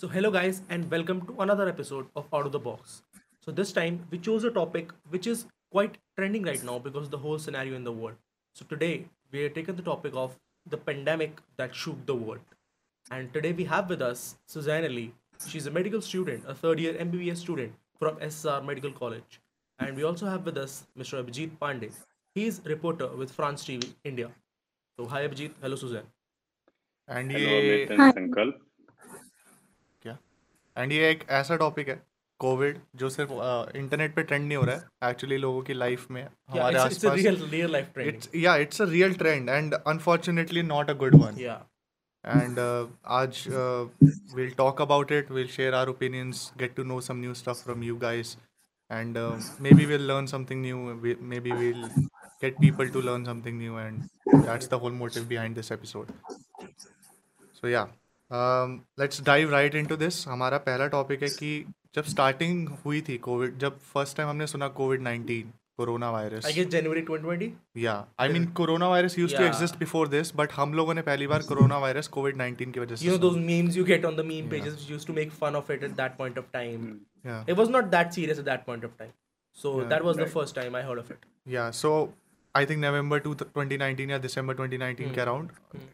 So hello guys and welcome to another episode of Out of the Box. So this time we chose a topic which is quite trending right now because the whole scenario in the world. So today we are taking the topic of the pandemic that shook the world. And today we have with us Suzanne Lee. She's a medical student, a third year MBBS student from SSR Medical College. And we also have with us Mr. Abhijit Pandey. He is reporter with France TV India. So hi Abhijit, hello Suzanne. And hello, ye... Amit Sankalp. And ये एक ऐसा topic है Covid जो सिर्फ़ internet पे trend नहीं हो रहा है एक्चुअली लोगों की लाइफ में हमारे आसपास it's yeah it's a real trend and unfortunately not a good one and आज will talk about it will share our opinions get to know some new stuff from you guys and maybe will learn something new maybe will get people to learn something new and that's the whole motive behind this episode so yeah let's dive right into this हमारा पहला topic है कि जब starting हुई थी Covid जब first time हमने सुना COVID nineteen corona virus I guess January 2020 या I mean corona virus used to exist before this but हम लोगों ने पहली बार कोरोना वायरस कोविड 19 की वजह से you know those memes you get on the meme pages used to make fun of it at that point of time it was not that serious at that point of time I think November 2019 या December 2019 hmm. के around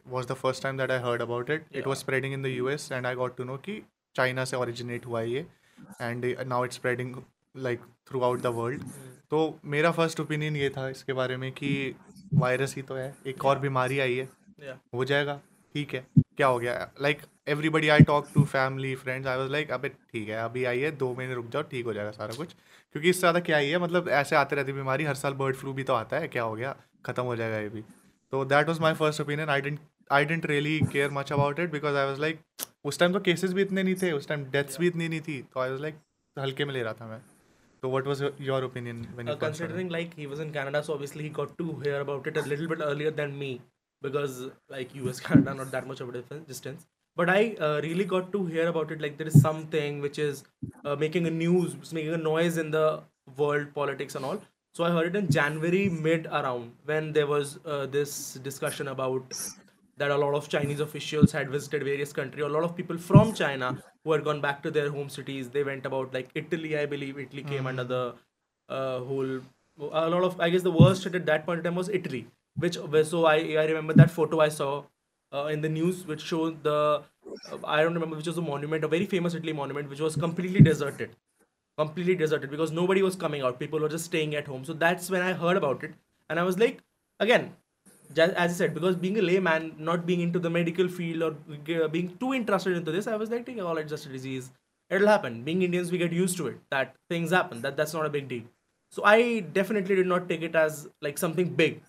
was the first time that I heard about it it was spreading in the US and I got to know कि China से originate हुआ है ये and now it spreading like throughout the world तो मेरा first opinion ये था इसके बारे में कि वायरस ही तो है एक और बीमारी आई है। हो जाएगा ठीक है क्या हो गया? Like everybody I talk to family friends I was like अब ठीक है अभी आई है दो महीने रुक जाओ ठीक हो जाएगा सारा कुछ. क्योंकि इससे ज़्यादा क्या ही है मतलब ऐसे आते रहती बीमारी हर साल बर्ड फ्लू भी तो आता है क्या हो गया ख़त्म हो जाएगा ये भी। तो that was my first opinion I didn't I didn't really care much about it because I was like उस टाइम तो केसेस भी इतने नहीं थे उस टाइम डेथ्स भी इतनी नहीं थी तो आई वॉज़ लाइक हल्के में ले रहा था मैं। तो what was your opinion when Uh, you considering like he was in Canada, so obviously he got to hear about it a little bit earlier than me because like US Canada not that much of a difference distance. But I uh, really got to hear about it like there is something which is uh, making a news, making a noise in the world politics and all. So I heard it in January mid around when there was uh, this discussion about that a lot of Chinese officials had visited various countries. A lot of people from China who had gone back to their home cities. They went about like Italy, I believe. Italy came under the uh, whole. A lot of I guess the worst hit at that point in time was Italy, which so I I remember that photo I saw uh, in the news which showed the uh, I don't remember which was a monument, a very famous Italy monument, which was completely deserted completely deserted because nobody was coming out. People were just staying at home. So that's when I heard about it, and I was like, again, as I said, because being a layman, not being into the medical field or being too interested into this, I was like, all it's just a disease. It'll happen. Being Indians, we get used to it. That things happen. That that's not a big deal. So I definitely did not take it as like something big.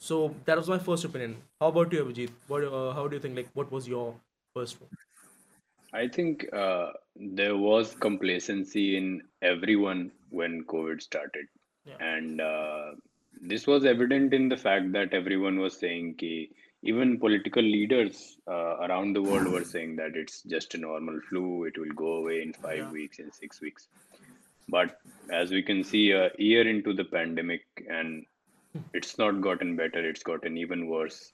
So that was my first opinion. How about you, Abhijit? What? Uh, how do you think? Like, what was your first one? I think uh, there was complacency in everyone when COVID started, Yeah. and uh, this was evident in the fact that everyone was saying ki even political leaders uh, around the world were saying that it's just a normal flu, it will go away in five Yeah. weeks, in six weeks. But as we can see, a year into the pandemic, and it's not gotten better, it's gotten even worse.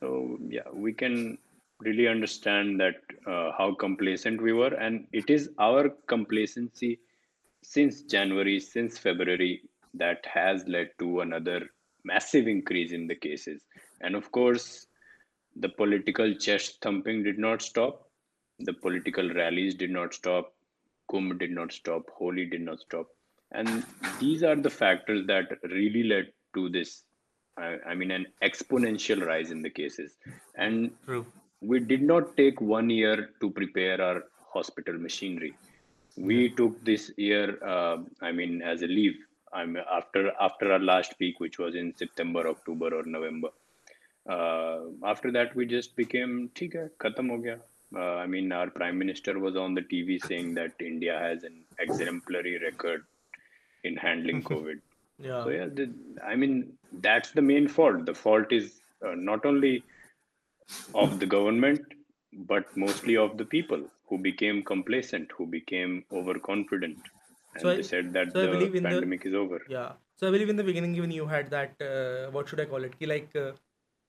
So yeah, we can really understand that uh, how complacent we were, and it is our complacency since January, since February, that has led to another massive increase in the cases. And of course, the political chest thumping did not stop. The political rallies did not stop. Kumbh did not stop. Holi did not stop. And these are the factors that really led to this I, mean an exponential rise in the cases and True. we did not take one year to prepare our hospital machinery we yeah. took this year uh, i mean as a leave i'm after after our last peak which was in september october or november uh, after that we just became theek hai, khatam ho gaya. Uh, i mean our prime minister was on the tv saying that india has an exemplary record in handling covid yeah. So yeah, the, I mean that's the main fault. The fault is uh, not only of the government, but mostly of the people who became complacent, who became overconfident, and So I- they said that so the in the- pandemic is over. Yeah. So I believe in the beginning, even you had that. Uh, what should I call it? Ki Like uh,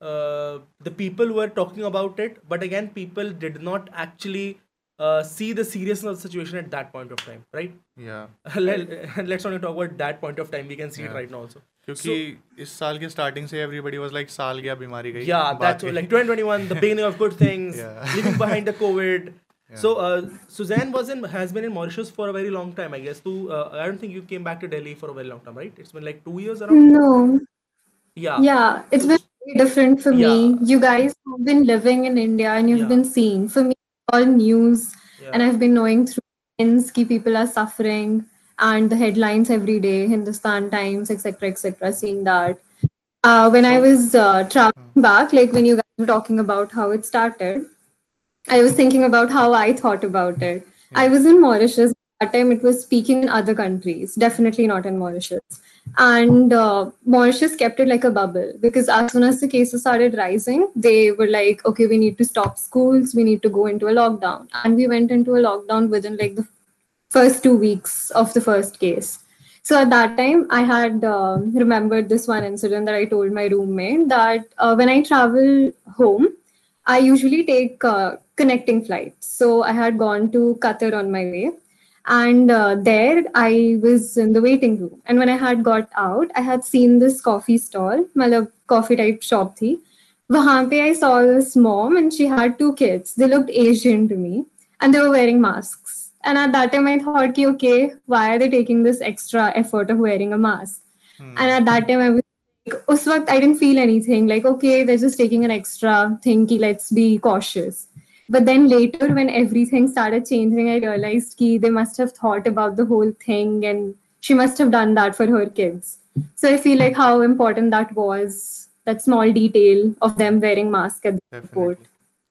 uh, the people were talking about it, but again, people did not actually uh, see the seriousness of the situation at that point of time, right? yeah Let, let's only talk about that point of time. We can see it Yeah. right now also. क्योंकि इस साल के starting से everybody was like साल गया बीमारी गई Yeah, बात that's गई। what, like 2021, the beginning of good things, Yeah. leaving behind the COVID. So uh, Suzanne was in has been in Mauritius for a very long time, I guess. Too, uh, I don't think you came back to Delhi for a very long time, right? It's been like two years around. No, Yeah. yeah, it's been very different for Yeah. me. You guys have been living in India and you've Yeah. been seeing. For me, all news, Yeah. and I've been knowing through friends ki people are suffering and the headlines every day, Hindustan Times, etc., etc. Seeing that. Uh, when I was uh, traveling back, like when you guys were talking about how it started, I was thinking about how I thought about it. I was in Mauritius. At that time it was speaking in other countries, definitely not in Mauritius. And uh, Mauritius kept it like a bubble because as soon as the cases started rising, they were like, okay, we need to stop schools, we need to go into a lockdown. And we went into a lockdown within like the first two weeks of the first case. So at that time, I had uh, remembered this one incident that I told my roommate that uh, when I travel home, I usually take uh, connecting flights. So I had gone to Qatar on my way and uh, there i was in the waiting room. And when i had got out i had seen this coffee stall malab coffee type shop thi. Wahan pe i saw this mom and she had two kids. They looked asian to me and they were wearing masks. And at that time i thought ki, okay why are they taking this extra effort of wearing a mask? Hmm. and at that time i was like us waqt i didn't feel anything. Like okay they're just taking an extra thing ki, let's be cautious. But then later, when everything started changing, I realized ki they must have thought about the whole thing and she must have done that for her kids. So I feel like how important that was, that small detail of them wearing masks at the airport.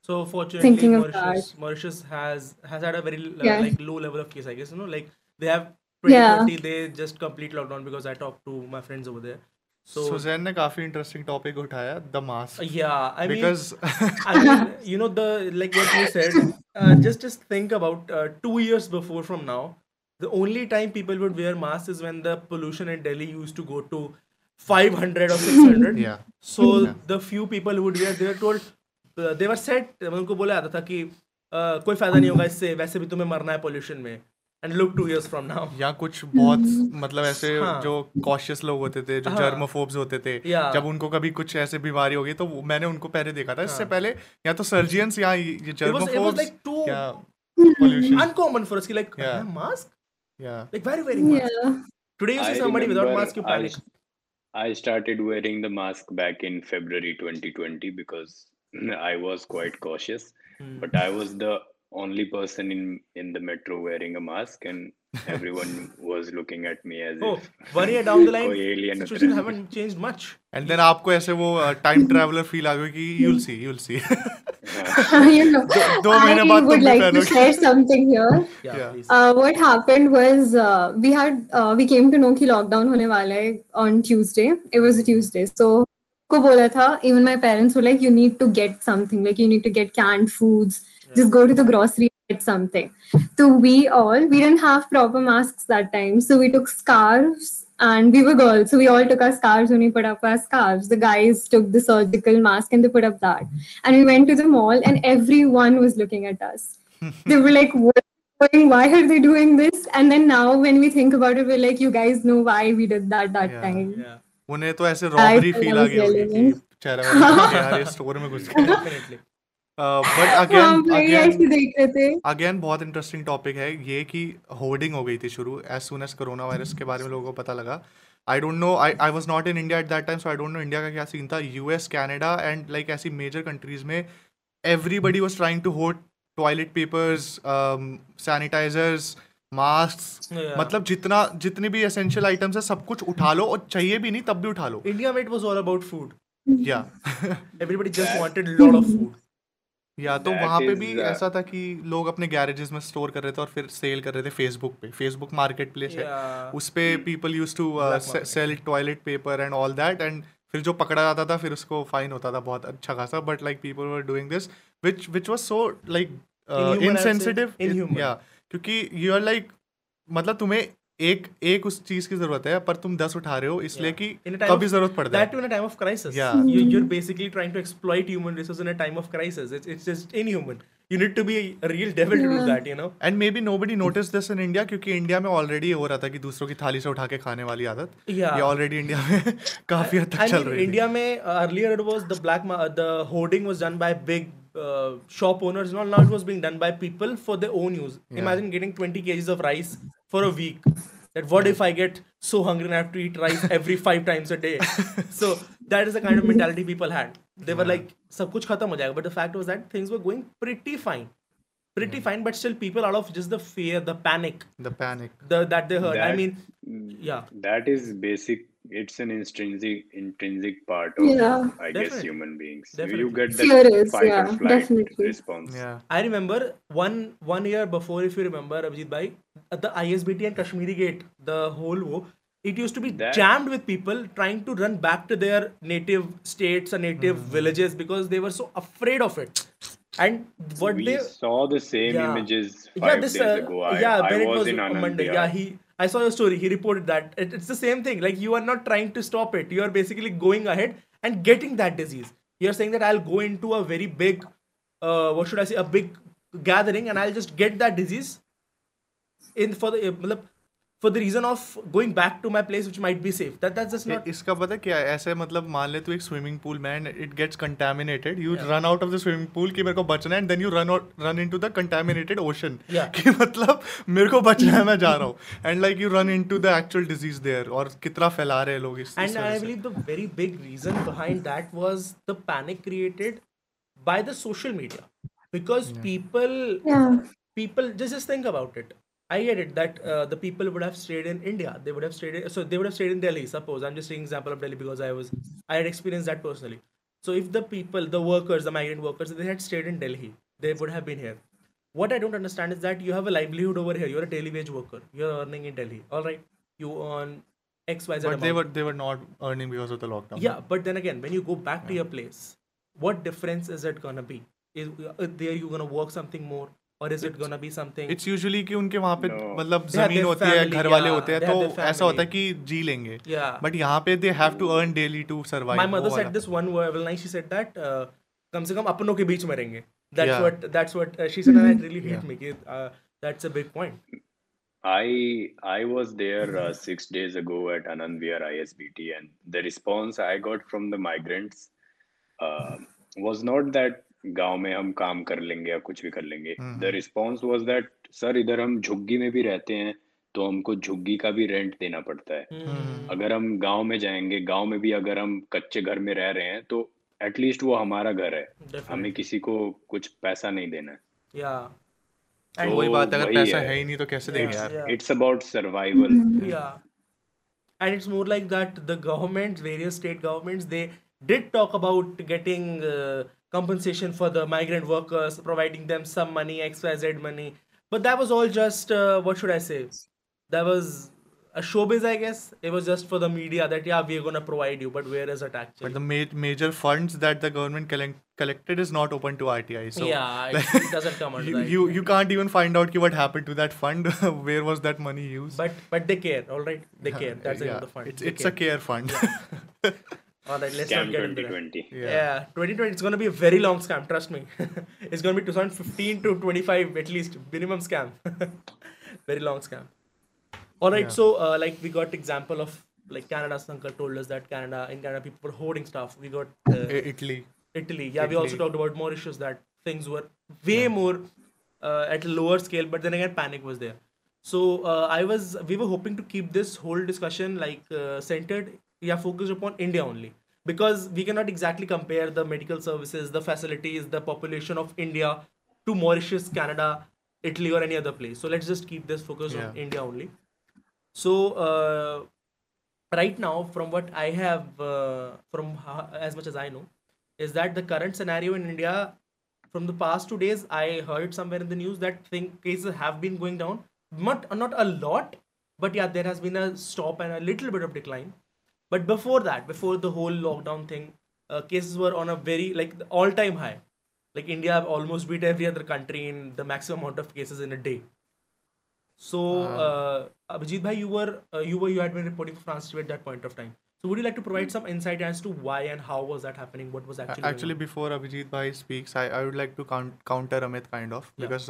So fortunately, Thinking of Mauritius, Mauritius has has had a very uh, Yeah. like low level of case. I guess you know, like they have Yeah. they just complete lockdown because I talked to my friends over there. So Suzanne ने काफ़ी interesting topic उठाया uh, mask yeah, I mean, because I mean, you know, the like what you said. Uh, just just think about uh, two years before from now. The only time people would wear masks is when the pollution in Delhi used to go to 500 or 600. या So Yeah. the few people who would wear, they were told, uh, they were said, उनको बोला जाता था कि uh, कोई फ़ायदा नहीं होगा इससे वैसे भी तुम्हें मरना है पोल्यूशन में and look two years from now या कुछ बहुत मतलब ऐसे हाँ। जो कॉशियस लोग होते थे जो हाँ। जर्मोफोब्स होते थे Yeah. जब उनको कभी कुछ ऐसे बीमारी हो गई तो मैंने उनको पहले देखा था इससे हाँ। पहले या तो सर्जियंस या ये it was germophobes like too या पोल्यूशन uncommon for us कि like Yeah. Mask या like very wearing mask Yeah. today you I see somebody without mask you I, panic I started wearing the mask back in February 2020 because I was quite cautious. Hmm. But I was the only person in in the metro wearing a mask, and everyone was looking at me as oh if one year down the line कोई alien उतरा situation है। haven't changed much and then आपको ऐसे वो time traveller feel आ गई कि you'll see you'll see you know, दो महीने I बाद तुम would भी like to पहनोगे share something here. yeah, Yeah. please. Uh, what happened was uh, we had uh, we came to know कि lockdown होने वाला है on Tuesday. It was a Tuesday, so को बोला था. Even my parents were like, you need to get something. Like you need to get canned foods. Just go to the grocery and get something. So we all we didn't have proper masks that time, so we took scarves. And we were girls, so we all took our scarves and we put up our scarves. The guys took the surgical mask and they put up that. And we went to the mall, and everyone was looking at us. they were like, what going why are they doing this and then now when we think about it we're like you guys know why we did that that Yeah. time yeah उन्हें तो ऐसे robbery felt feel uh I was गई होगी कि relevant. चेहरा वाला यार ये स्टोर में घुस गया definitely बट अगेन अगेन बहुत इंटरेस्टिंग टॉपिक है। ये कि होर्डिंग हो गई थी शुरू as soon as corona virus के बारे में लोगों को पता लगा। I don't know I I was not in India at that time so I don't know India का क्या सीन था। यूएस कैनेडा एंड लाइक ऐसी मेजर कंट्रीज़ में everybody was trying to hold toilet papers sanitizers mask Yeah. मतलब जितना जितनी भी essential items है सब कुछ उठा लो और चाहिए भी नहीं तब भी उठा लो। India it was all about food या everybody just That- wanted a lot of food या तो वहाँ पे भी uh, ऐसा था कि लोग अपने गैरेजेस में स्टोर कर रहे थे और फिर सेल कर रहे थे फेसबुक पे। फेसबुक मार्केट प्लेस है उस पे people use to sell toilet paper and all that and फिर जो पकड़ा जाता था फिर उसको फाइन होता था बहुत अच्छा खासा। But like people were doing this which which was so like insensitive या क्योंकि यू आर लाइक मतलब तुम्हें एक एक उस चीज़ की ज़रूरत है पर तुम दस उठा रहे हो इसलिए कि कभी ज़रूरत पड़ता है you are basically trying to exploit human resource in a time of crisis it's you need to be real to that you know and maybe notice this in India क्योंकि इंडिया में ऑलरेडी हो रहा था कि दूसरों की थाली से उठा के खाने वाली आदत। ये ऑलरेडी इंडिया में काफ़ी हद तक चल रही है इंडिया में earlier it was the black the hoarding was done by big uh, shop owners you know, Now it was being done by people for their own use. Yeah. Imagine getting 20 kgs of rice for a week. That what if I get so hungry and I have to eat rice every five times a day? so that is the kind of mentality people had. They yeah. were like, Sab kuch khatam ho. But the fact was that things were going pretty fine pretty fine but still people out of just the fear the panic the panic the, that they heard that, i mean mm, yeah that is basic it's an intrinsic intrinsic part of yeah. i definitely. guess human beings definitely. you get the fight yeah, or flight definitely. response yeah i remember one one year before if you remember abhijit bhai the isbt and kashmiri gate the whole wo, it used to be that... jammed with people trying to run back to their native states and native mm. villages because they were so afraid of it and what we they saw the same Yeah. images yeah five this days uh, ago. I, yeah I was, was in Anand Monday. Yeah he I saw your story. He reported that. It, it's the same thing. Like you are not trying to stop it. You are basically going ahead and getting that disease. You're saying that I'll go into a very big uh, what should I say? A big gathering and I'll just get that disease in for the for the reason of going back to my place which might be safe that that's just not इसका पता क्या ऐसे मतलब मान ले तू एक swimming pool में and it gets contaminated you run out of the swimming pool कि मेरे को बचना है and then you run run into the contaminated ocean कि मतलब मेरे को बचना है मैं जा रहा हूँ। And like you run into the actual disease there और कितना फैला रहे हैं लोग इस and I believe the very big reason behind that was the panic created by the social media because people people just just think about it just think about it i get it that uh, the people would have stayed in india. They would have stayed in, so they would have stayed in delhi suppose. I'm just taking example of delhi because i was i had experienced that personally. So if the people the workers the migrant workers they had stayed in delhi they would have been here. What i don't understand is that you have a livelihood over here. You're a daily wage worker. You're earning in delhi. All right. You earn xyz but they were they were not earning because of the lockdown. Yeah, but then again, when you go back to your place, what difference is it gonna be? Is uh, there you gonna work something more, और is it gonna be something it's usually कि उनके वहां पे no. मतलब जमीन होती है घर वाले होते हैं तो ऐसा होता है कि जी लेंगे। बट यहाँ पे they have to earn daily to survive my mother said this one word like she said that कम से कम अपनों के बीच में रहेंगे। That's yeah. what that's what uh, she said and i really hate yeah. making it uh, that's a big point. I i was there uh, six days ago at Anand Vihar isbt and the response i got from the migrants uh, was not that गाँव में हम काम कर लेंगे या कुछ भी कर लेंगे the response was that sir इधर हम झुग्गी में भी रहते हैं तो हमको झुग्गी का भी रेंट देना पड़ता है Hmm. अगर हम गाँव में जाएँगे गाँव में भी अगर हम कच्चे घर में रह रहे हैं तो एटलीस्ट वो हमारा घर है Definitely. हमें किसी को कुछ पैसा नहीं देना है Yeah. एंड वही तो बात अगर वही पैसा है। है ही नहीं तो कैसे देंगे यार it's about survival Yeah. And it's more like that the governments, various state governments, they did talk about getting uh, compensation for the migrant workers, providing them some money, XYZ money. But that was all just, uh, what should I say? That was a showbiz, I guess. It was just for the media that, yeah, we're going to provide you. But where is it actually? But the ma- major funds that the government collect- collected is not open to RTI. So yeah, it, it doesn't come under you, you you can't even find out what happened to that fund. Where was that money used? But but they care, all right? They care. That's yeah, the fund. it's They it's a care fund. All right, let's Scam not get into that. 2020 Yeah. 2020 it's going to be a very long scam, trust me. it's going to be 2015 to 25 at least minimum scam. very long scam. All right, Yeah. so uh, like we got example of like Canada's uncle told us that Canada in Canada people were hoarding stuff. We got uh, Italy. Italy. Yeah, we also talked about Mauritius that things were way more uh, at a lower scale, but then again, panic was there. So uh, I was, we were hoping to keep this whole discussion like uh, centered, yeah, focused upon India only, because we cannot exactly compare the medical services, the facilities, the population of India to Mauritius, Canada, Italy, or any other place. So let's just keep this focus on India only. So uh, right now, from what I have, uh, from as much as I know, is that the current scenario in India, from the past two days, I heard somewhere in the news that thing cases have been going down, not not a lot, but yeah, there has been a stop and a little bit of decline. But before that, before the whole lockdown thing, uh, cases were on a very like all time high. Like India almost beat every other country in the maximum amount of cases in a day. So, uh, Abhijit bhai, you were uh, you were you had been reporting for France TV at that point of time. So would you like to provide some insight as to why and how was that happening? What was actually Actually, before Abhijit bhai speaks, I, I would like to count, counter Amit kind of Yeah. because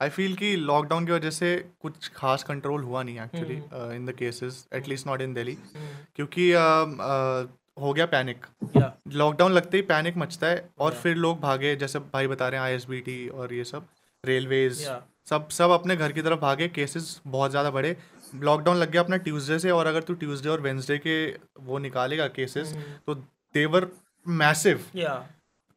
uh, feel कि lockdown की वजह से कुछ खास control हुआ नहीं actually. In the cases at least not in Delhi. क्योंकि um, uh, हो गया पैनिक. लॉकडाउन लगते ही पैनिक मचता है और Yeah. फिर लोग भागे जैसे भाई बता रहे हैं आईएसबीटी और ये सब रेलवेज Yeah. सब सब अपने घर की तरफ़ भागे केसेस बहुत ज़्यादा बढ़े लॉकडाउन लग गया अपना ट्यूसडे से और अगर तू ट्यूसडे और वेंसडे के वो निकालेगा केसेस हम्म। तो देवर मैसिव.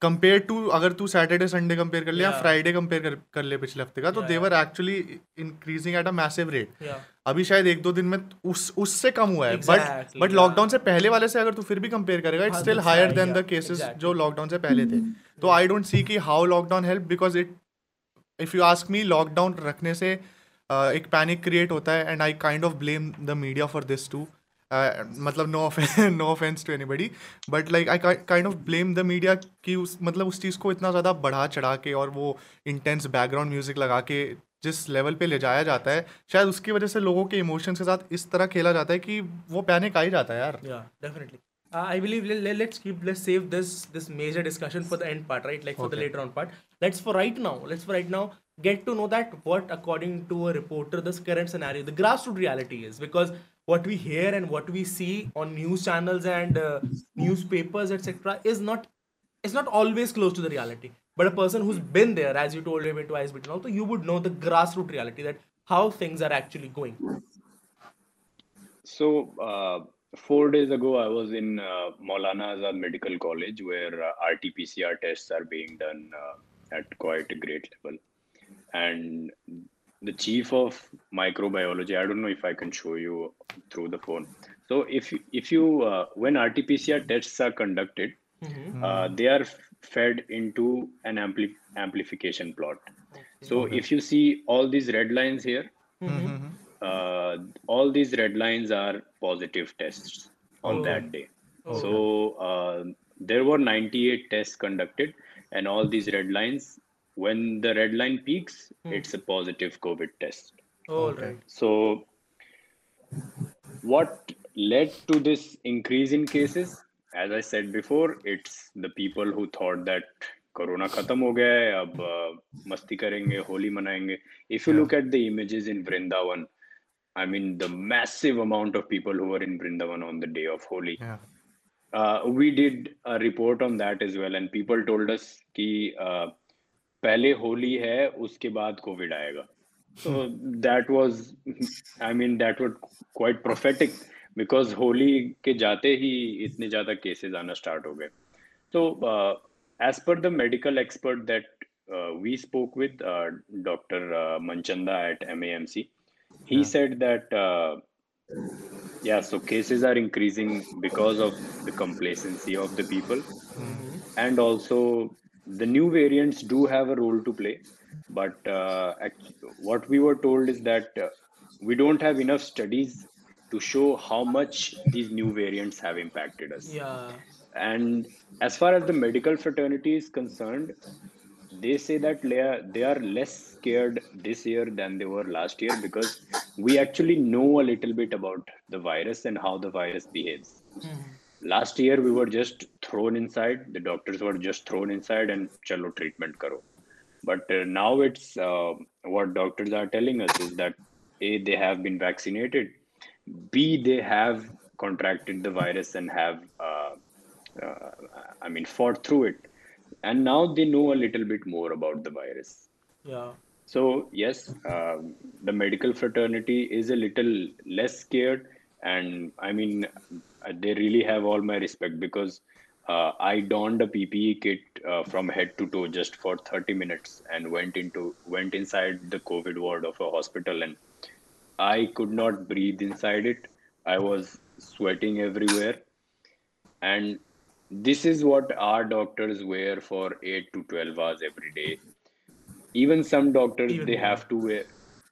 कंपेयर टू अगर तू सैटरडे संडे कंपेयर कर ले या फ्राइडे कंपेयर कर, ले पिछले हफ़्ते का तो they're actually increasing at a massive rate अभी शायद एक दो दिन में उस उससे कम हुआ है बट बट लॉकडाउन से पहले वाले से अगर तू फिर भी कंपेयर करेगा it's still higher than the cases जो लॉकडाउन से पहले थे. तो आई डोंट सी कि how lockdown help because it if you ask me lockdown रखने से uh, एक पैनिक क्रिएट होता है and I kind of blame the media for this too Uh, मतलब no no offence to anybody but like I kind of blame the media कि उस मतलब उस चीज़ को इतना ज़्यादा बढ़ा चढ़ा के और वो इंटेंस बैकग्राउंड म्यूज़िक लगा के जिस लेवल पे ले जाया जाता है शायद उसकी वजह से लोगों के इमोशंस के साथ इस तरह खेला जाता है कि वो पैनिक आ ही जाता है यार। Definitely I believe let's keep let's save this this major discussion for the end part right like for the latter on part let's for right now let's for right now get to know that what according to a reporter this current scenario the grass root reality is because what we hear and what we see on news channels and uh, newspapers, etc., is not is not always close to the reality. But a person who's been there, as you told, you've been to ISBT also, you would know the grassroots reality that how things are actually going. So uh, four days ago, I was in uh, Maulana Azad Medical College, where uh, RT-PCR tests are being done uh, at quite a great level, and the chief of microbiology. I don't know if I can show you through the phone. So if you- if you uh, when RT-PCR tests are conducted, uh, they are fed into an ampli- amplification plot. So if you see all these red lines here, uh, all these red lines are positive tests on Oh. that day. So uh, there were 98 tests conducted, and all these red lines, when the red line peaks, it's a positive COVID test. All Okay. right. So, what led to this increase in cases? As I said before, it's the people who thought that Corona khatam ho gaya hai, ab uh, masti karenge, holi manayenge. If you look at the images in Vrindavan, I mean the massive amount of people who were in Vrindavan on the day of Holi. Yeah. Uh, we did a report on that as well, and people told us कि uh, पहले होली है उसके बाद Covid आएगा। तो that was I mean that was quite prophetic because Holi के जाते ही इतने ज़्यादा केसेस आना स्टार्ट हो गए। तो as per the medical expert that we spoke with doctor Manchanda at M M C he said that yeah so cases are increasing because of the complacency of the people and also the new variants do have a role to play but uh, what we were told is that uh, we don't have enough studies to show how much these new variants have impacted us. Yeah. and as far as the medical fraternity is concerned they say that they are, they are less scared this year than they were last year because we actually know a little bit about the virus and how the virus behaves last year we were just thrown inside. The doctors were just thrown inside and chalo treatment karo. But uh, now it's uh, what doctors are telling us is that a they have been vaccinated. B they have contracted the virus and have uh, uh, i mean fought through it. And now they know a little bit more about the virus. Yeah. so yes, um, the medical fraternity is a little less scared, and I mean they really have all my respect because uh, I donned a PPE kit uh, from head to toe just for 30 minutes and went into went inside the COVID ward of a hospital, and I could not breathe inside it. I was sweating everywhere, and this is what our doctors wear for 8 to 12 hours every day even some doctors Even they more. have to wear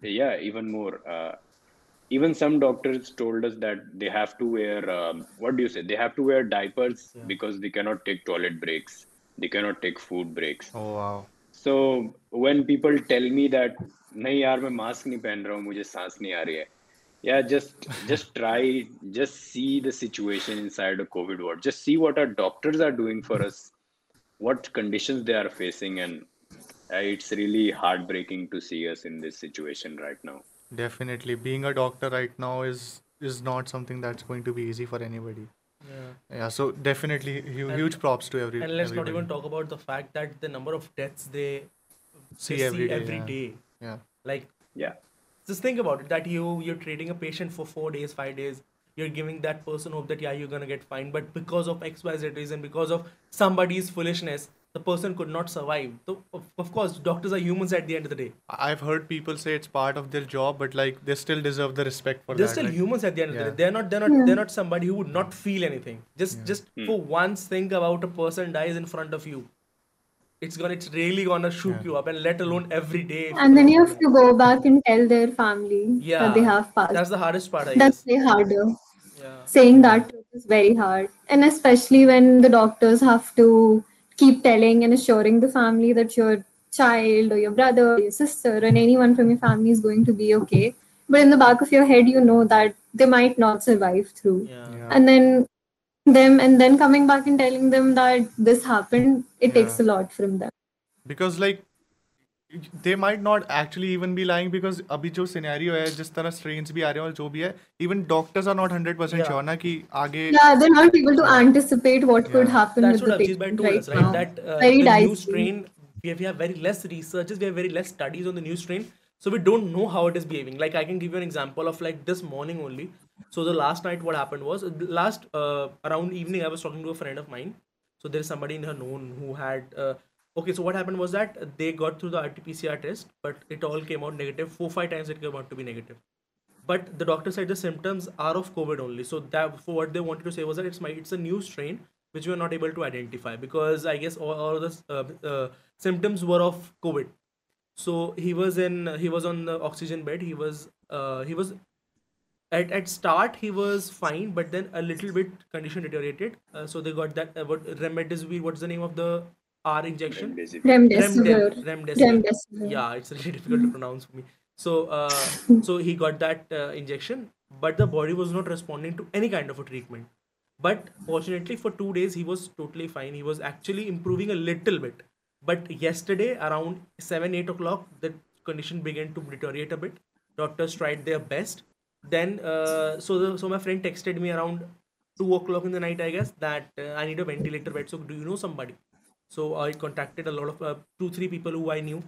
yeah even more uh, even some doctors told us that they have to wear um, what do you say? They have to wear diapers because they cannot take toilet breaks. They cannot take food breaks. Oh wow. So when people tell me that nahi yaar main mask nahi pehen raha hu mujhe saans nahi aa rahi yeah just just try just see the situation inside a covid ward just see what our doctors are doing for us what conditions they are facing and uh, it's really heartbreaking to see us in this situation right now. Definitely, being a doctor right now is is not something that's going to be easy for anybody. Yeah. Yeah, so definitely hu- And- huge props to every And let's not even talk about the fact that the number of deaths they See they every day, every yeah. day. Yeah, Like Yeah, just think about it that you you're treating a patient for four days five days you're giving that person hope that yeah you're gonna get fine but because of xyz reason because of somebody's foolishness the person could not survive so of, of course doctors are humans at the end of the day I- I've heard people say it's part of their job, but like they still deserve the respect for they're that. still like- humans at the end of the day they're not they're not they're not somebody who would not feel anything just just Hmm. for once think about a person dies in front of you it's gonna it's really gonna shook Yeah. you up and let alone every day And then you're have to go back and tell their family yeah that they have passed. that's the hardest part i That's guess way harder. yeah Saying that is very hard. And especially when the doctors have to keep telling and assuring the family that your child or your brother or your sister and anyone from your family is going to be okay. But in the back of your head, you know that they might not survive through. yeah Yeah. And then them and then coming back and telling them that this happened, it takes a lot from them. because like they might not actually even be lying because अभी जो scenario है जिस तरह strains भी आ रहे हैं और जो भी है even doctors are not 100% Yeah. sure ना कि आगे Yeah, they're not able to anticipate what could Yeah. happen That's with what the Abhijit Bhai patient told right us, right? now. That uh, Very the new dicey. strain, we have, we have very less researches, we have very less studies on the new strain, so we don't know how it is behaving. Like I can give you an example of like this morning only. So the last night, what happened was uh, the last uh, around evening, I was talking to a friend of mine. So there is somebody in her known who had. Uh, okay, so what happened was that they got through the RT-PCR test, but it all came out negative. Four five times it came out to be negative. But the doctor said the symptoms are of covid only. So that for what they wanted to say was that it's my it's a new strain which we are not able to identify because i guess all, all the uh, uh, symptoms were of covid. So he was in he was on the oxygen bed. He was uh, he was at, at start he was fine but then a little bit condition deteriorated. Uh, so they got that uh, what remdesivir what's the name of the r injection remdesivir. Remdesivir. Remdesivir. Remdesivir. Yeah, it's really difficult to pronounce for me. So, uh, so he got that uh, injection, but the body was not responding to any kind of a treatment. But fortunately, for two days, he was totally fine. He was actually improving a little bit. But yesterday, around seven, eight o'clock, the condition began to deteriorate a bit. Doctors tried their best. Then, uh, so the, so my friend texted me around two o'clock in the night, I guess, that uh, I need a ventilator bed. So, do you know somebody? So I contacted a lot of uh, two, three people who I knew.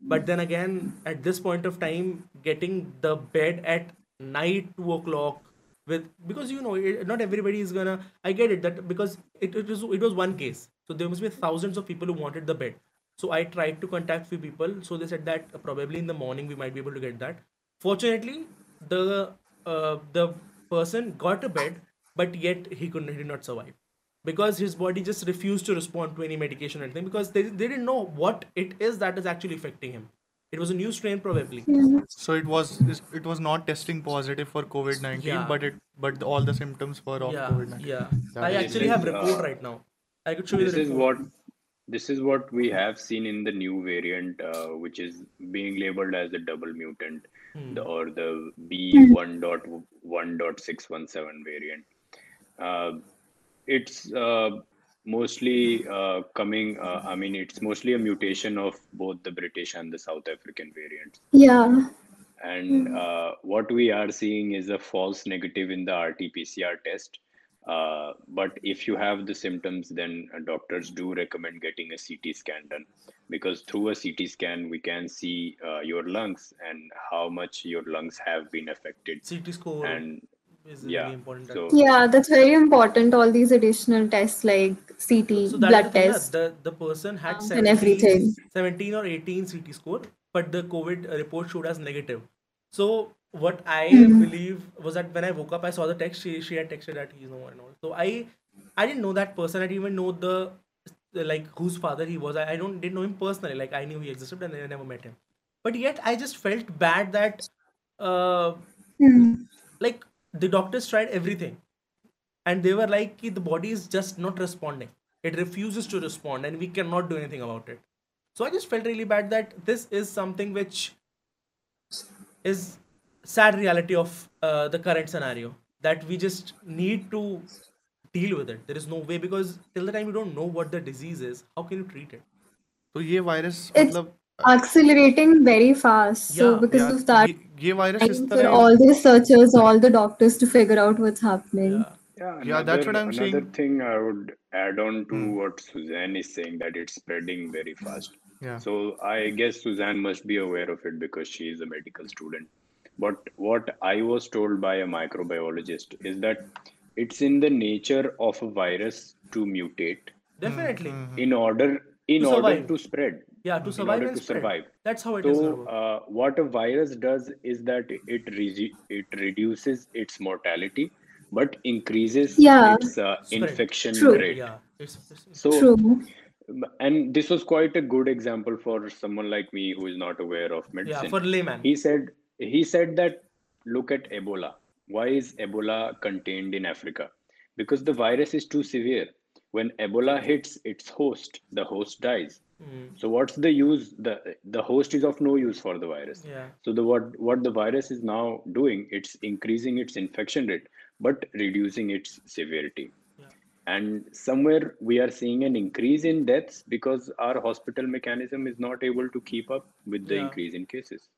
But then again, at this point of time, getting the bed at night, two o'clock, with because you know it, not everybody is gonna. I get it that because it, it was it was one case, so there must be thousands of people who wanted the bed. So I tried to contact few people. So they said that probably in the morning we might be able to get that. Fortunately, the uh, the person got a bed, but yet he couldn't he did not survive because his body just refused to respond to any medication or anything because they, they didn't know what it is that is actually affecting him. It was a new strain probably. so it was it was not testing positive for COVID-19 Yeah. but it but all the symptoms were of Yeah, COVID-19 yeah. That I actually it. have report Uh, right now. I could show you this is what this is what we have seen in the new variant uh, which is being labeled as the double mutant Hmm. the, or the b1.1.617 variant uh, it's uh, mostly uh, coming uh, i mean it's mostly a mutation of both the british and the south african variants Yeah. and uh, what we are seeing is a false negative in the RT-PCR test. Uh, but if you have the symptoms, then uh, doctors do recommend getting a CT scan done because through a CT scan we can see uh, your lungs and how much your lungs have been affected. CT score And is yeah, really important. so Yeah, that's very important. All these additional tests like CT, so blood the thing, na, test, the, the person had and 17, everything. 17 or 18 CT score, but the COVID report showed as negative. So what I Mhm. believe was that when I woke up, I saw the text. She she had texted that he's no more and all. So I I didn't know that person. I didn't even know the, the like whose father he was. I, I don't didn't know him personally. Like I knew he existed and I never met him. But yet I just felt bad that uh Hmm. like the doctors tried everything. And they were like the body is just not responding. It refuses to respond and we cannot do anything about it. So i just felt really bad that this is something which is sad reality of uh, the current scenario that we just need to deal with it. There is no way because till the time you don't know what the disease is how can you treat it? so ye virus matlab uh, accelerating very fast. Yeah, so because yeah, of that, ye, ye virus for all the researchers, all the doctors to figure out what's happening. Yeah. Yeah, another, that's what I'm another saying. Another thing I would add on to mm. what Suzanne is saying that it's spreading very fast. Yeah. So I guess Suzanne must be aware of it because she is a medical student. But what I was told by a microbiologist is that it's in the nature of a virus to mutate. Definitely. In order in order to spread yeah, to In survive order to spread. survive. That's how it is. So Raghu. uh, what a virus does is that it re- it reduces its mortality, but increases Yeah. its uh, infection True. rate. yeah, it's, it's- So True. and this was quite a good example for someone like me who is not aware of medicine yeah for layman. he said he said that look at Ebola. Why is Ebola contained in Africa? Because the virus is too severe. When Ebola hits its host, the host dies. Mm, So what's the use? The the host is of no use for the virus. yeah, So the what what the virus is now doing, it's increasing its infection rate, but reducing its severity. Yeah. And somewhere we are seeing an increase in deaths because our hospital mechanism is not able to keep up with the Yeah. increase in cases.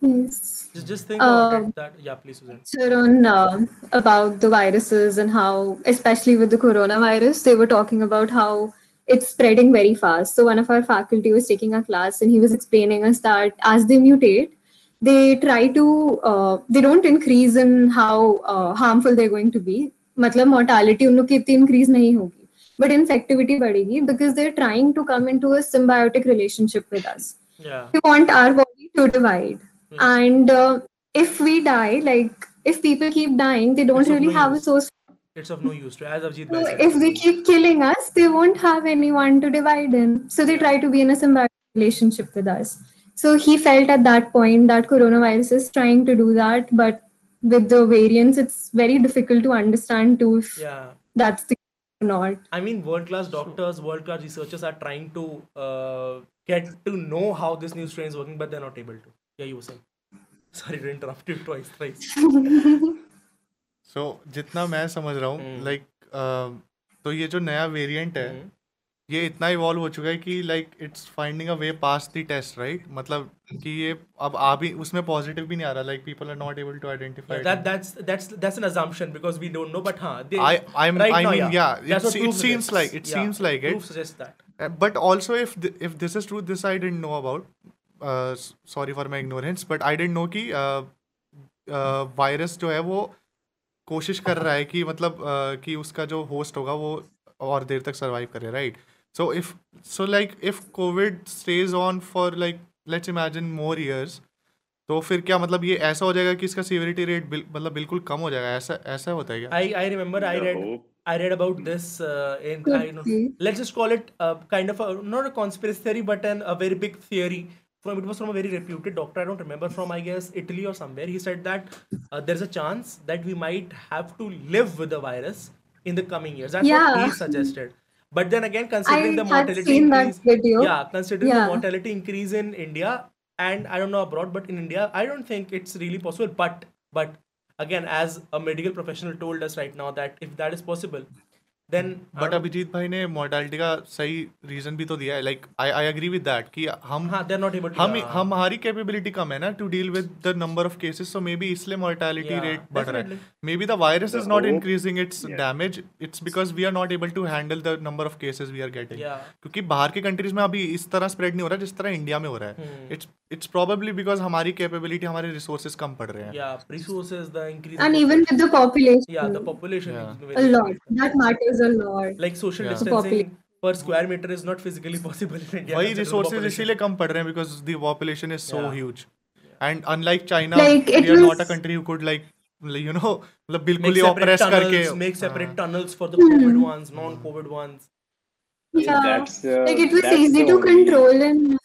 Yes. just just think about Um, it. That yeah, please, Susan. lecture on uh, about the viruses and how, especially with the coronavirus, they were talking about how it's spreading very fast. So one of our faculty was taking a class and he was explaining us that as they mutate, they try to uh, they don't increase in how uh, harmful they're going to be. मतलब mortality उन लोग की इतनी increase नहीं होगी, but infectivity बढ़ेगी because they're trying to come into a symbiotic relationship with us Yeah, we want our body to divide Hmm. and uh, if we die like if people keep dying they don't It's of really no have a use. source it's of no use to as Abhijit so said. if they keep killing us they won't have anyone to divide in so they try to be in a symbiotic relationship with us so he felt at that point that coronavirus is trying to do that but with the variants it's very difficult to understand too if yeah, that's the or not I mean, world class doctors, world class researchers are trying to uh, get to know how this new strain is working, but they're not able to. Yeah, you were saying. Sorry to interrupt you twice, thrice. So so, जितना मैं समझ रहा हूँ like like, uh, तो ये जो नया variant है ये इतना इवॉल्व हो चुका है कि like it's finding a way past the test right मतलब कि ये अब आ भी उसमें पॉजिटिव भी नहीं आ रहा like people are not able to identify that that's that's that's an assumption because we don't know but हाँ I I mean yeah it seems like it seems like it suggest that but also if if this is true this I didn't know about sorry for my ignorance but I didn't know कि uh, uh, virus जो है वो कोशिश कर रहा है कि मतलब uh, कि उसका जो होस्ट होगा वो और देर तक सरवाइव करे right so if so like if Covid stays on for like let's imagine more years तो फिर क्या मतलब ये ऐसा हो जाएगा कि इसका सीवियरिटी रेट बिल, मतलब बिल्कुल कम हो जाएगा? ऐसा ऐसा होता है क्या? I I remember I The read hope- I read about this uh, in I don't let's just call it uh, kind of a not a conspiracy theory but an, a very big theory from it was from a very reputed doctor I don't remember from I guess Italy or somewhere. He said that uh, there's a chance that we might have to live with the virus in the coming years. That's what he suggested. But then again considering I the mortality increase video. yeah considering the mortality increase in India and I don't know abroad but in India I don't think it's really possible. But but again as a medical professional told us right now that if that is possible then I but Abhijit भाई ने mortality का सही reason भी तो दिया है like I I agree with that कि हम हाँ not able to हम हमारी कैपेबिलिटी कम है ना to deal with the number of cases so maybe इसलिए मोर्टालिटी रेट बढ़ रहा है maybe the virus is not increasing it's damage it's because we are not able to handle the number of cases we are getting क्योंकि बाहर के countries में अभी इस तरह स्प्रेड नहीं हो रहा जिस तरह इंडिया में हो रहा है. इट्स it's probably because हमारी capability हमारे resources कम पड़ रहे हैं yeah resources the increase and even with the population yeah the population yeah. a lot that matters a lot like social yeah. distancing per square meter is not physically possible in India वही resources इसीलिए कम पड़ रहे हैं because the population is so yeah. huge and unlike China like, we are was... not a country who could like you know मतलब बिल्कुल ही oppress करके make separate tunnels for the covid ones non covid ones yeah. that's, uh, like it was easy to control and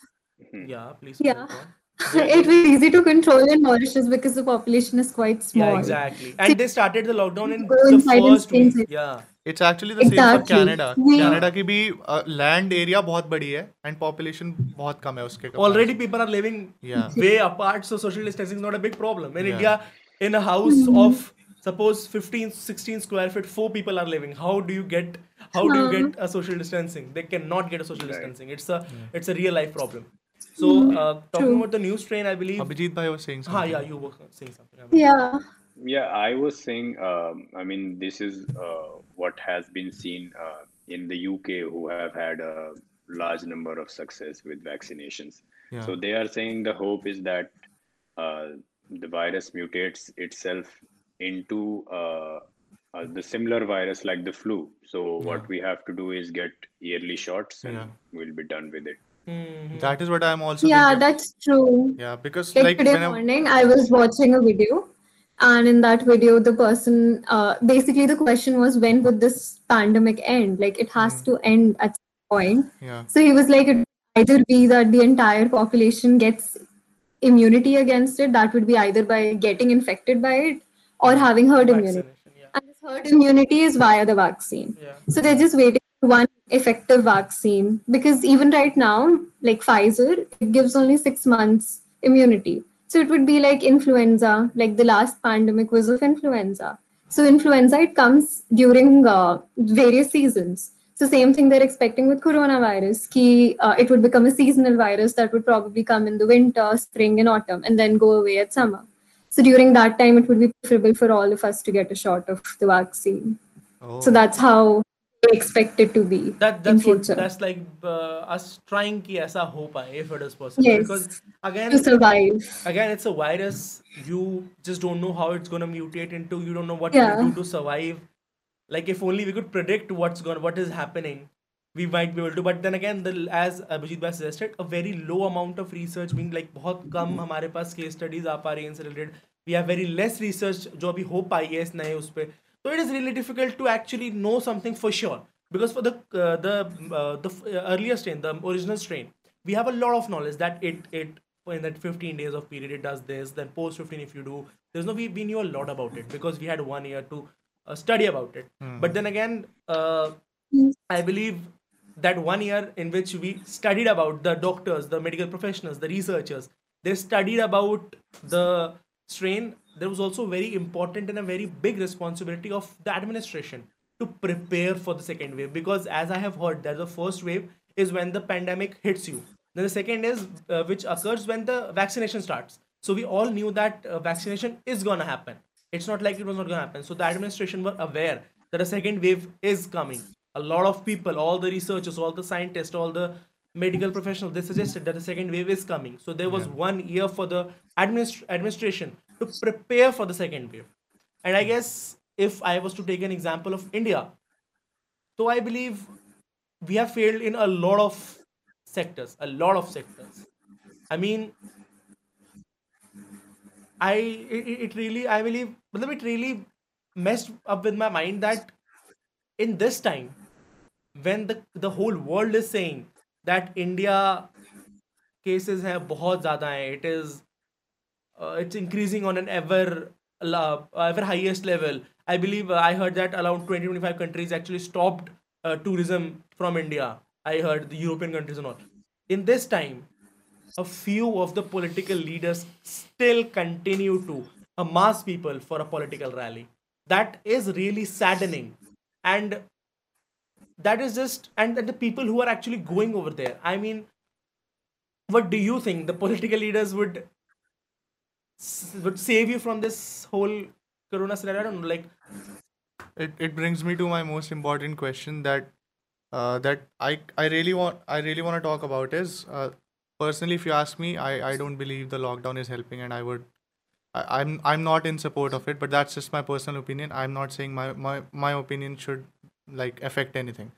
in yeah please Yeah. go on. it was easy to control in Mauritius because the population is quite small yeah exactly and they started the lockdown in Go the inside and first stay week inside. yeah it's actually the same for Exactly. Canada We- Canada की भी land area बहुत बड़ी है and population बहुत कम है उसके comparison. already people are living Yeah. way apart so social distancing is not a big problem in Yeah. india in a house of suppose 15 16 square feet four people are living how do you get how do you Huh. get a social distancing they cannot get a social Right. distancing it's a it's a real life problem so hmm. uh, talking True. about the news strain, I believe. Abhijit bhai was saying something. Ha, yeah, you were saying something. Yeah. Yeah, I was saying. Um, I mean, this is uh, what has been seen uh, in the UK, who have had a large number of success with vaccinations. Yeah. So they are saying the hope is that uh, the virus mutates itself into uh, uh, the similar virus like the flu. So yeah. what we have to do is get yearly shots, and yeah. we'll be done with it. Mhm. That is what I'm also Yeah, thinking. that's true. Yeah, because Like, like today when I'm morning, I was watching a video, and in that video, the person uh, basically the question was, when would this pandemic end? Like, it has to end at some point. yeah So he was like, it either be that the entire population gets immunity against it, that would be either by getting infected by it or having herd immunity. Yeah And this herd immunity is via the vaccine. yeah So they're just waiting for one effective vaccine because even right now, like Pfizer, it gives only six months immunity. So it would be like influenza, like the last pandemic was of influenza. So influenza, it comes during uh, various seasons. So same thing they're expecting with coronavirus, ki, uh, it would become a seasonal virus that would probably come in the winter, spring and autumn and then go away at summer. So during that time, it would be preferable for all of us to get a shot of the vaccine. oh, So that's how they expect it to be that in that's what future that's like uh, us trying ki aisa ho paye if it is possible Yes. because again to survive. again it's a virus you just don't know how it's going to mutate into you don't know what Yeah. to do to survive like if only we could predict what's going what is happening we might be able to but then again the as abhijit bhai suggested a very low amount of research being like बहुत कम हमारे पास case studies पा रही हैं इनसे related we have very less research जो अभी हो पाई है इस नए उस पे so it is really difficult to actually know something for sure. Because for the uh, the uh, the uh, earlier strain the original strain we have a lot of knowledge that it it in that 15 days of period it does this then post 15 if you do there's no we, we knew a lot about it because we had one year to uh, study about it. But then again uh, i believe that one year in which we studied about the doctors the medical professionals the researchers they studied about the strain there was also very important and a very big responsibility of the administration to prepare for the second wave. Because as i have heard that the first wave is when the pandemic hits you. Then the second is uh, which occurs when the vaccination starts. So we all knew that uh, vaccination is going to happen. It's not like it was not going to happen. So the administration were aware that a second wave is coming. A lot of people all the researchers all the scientists all the medical professionals they suggested that the second wave is coming. So there was one year for the administ- administration to prepare for the second wave and i guess if i was to take an example of india so i believe we have failed in a lot of sectors a lot of sectors i mean i it, it- it really i believe matlab it really messed up with my mind that in this time when the the whole world is saying that india cases हैं बहुत ज़्यादा हैं it is uh, it's increasing on an ever ever highest level. I believe uh, i heard that around 20 25 countries actually stopped uh, tourism from india. I heard the european countries and all. In this time a few of the political leaders still continue to amass people for a political rally. That is really saddening. And that is just and the people who are actually going over there. I mean what do you think? The political leaders would would save you from this whole corona scenario? I don't know like it, it brings me to my most important question that uh, that I I really want I really want to talk about is uh, personally if you ask me I, I don't believe the lockdown is helping and I would I, I'm I'm not in support of it but that's just my personal opinion. I'm not saying my my, my opinion should like affect anything.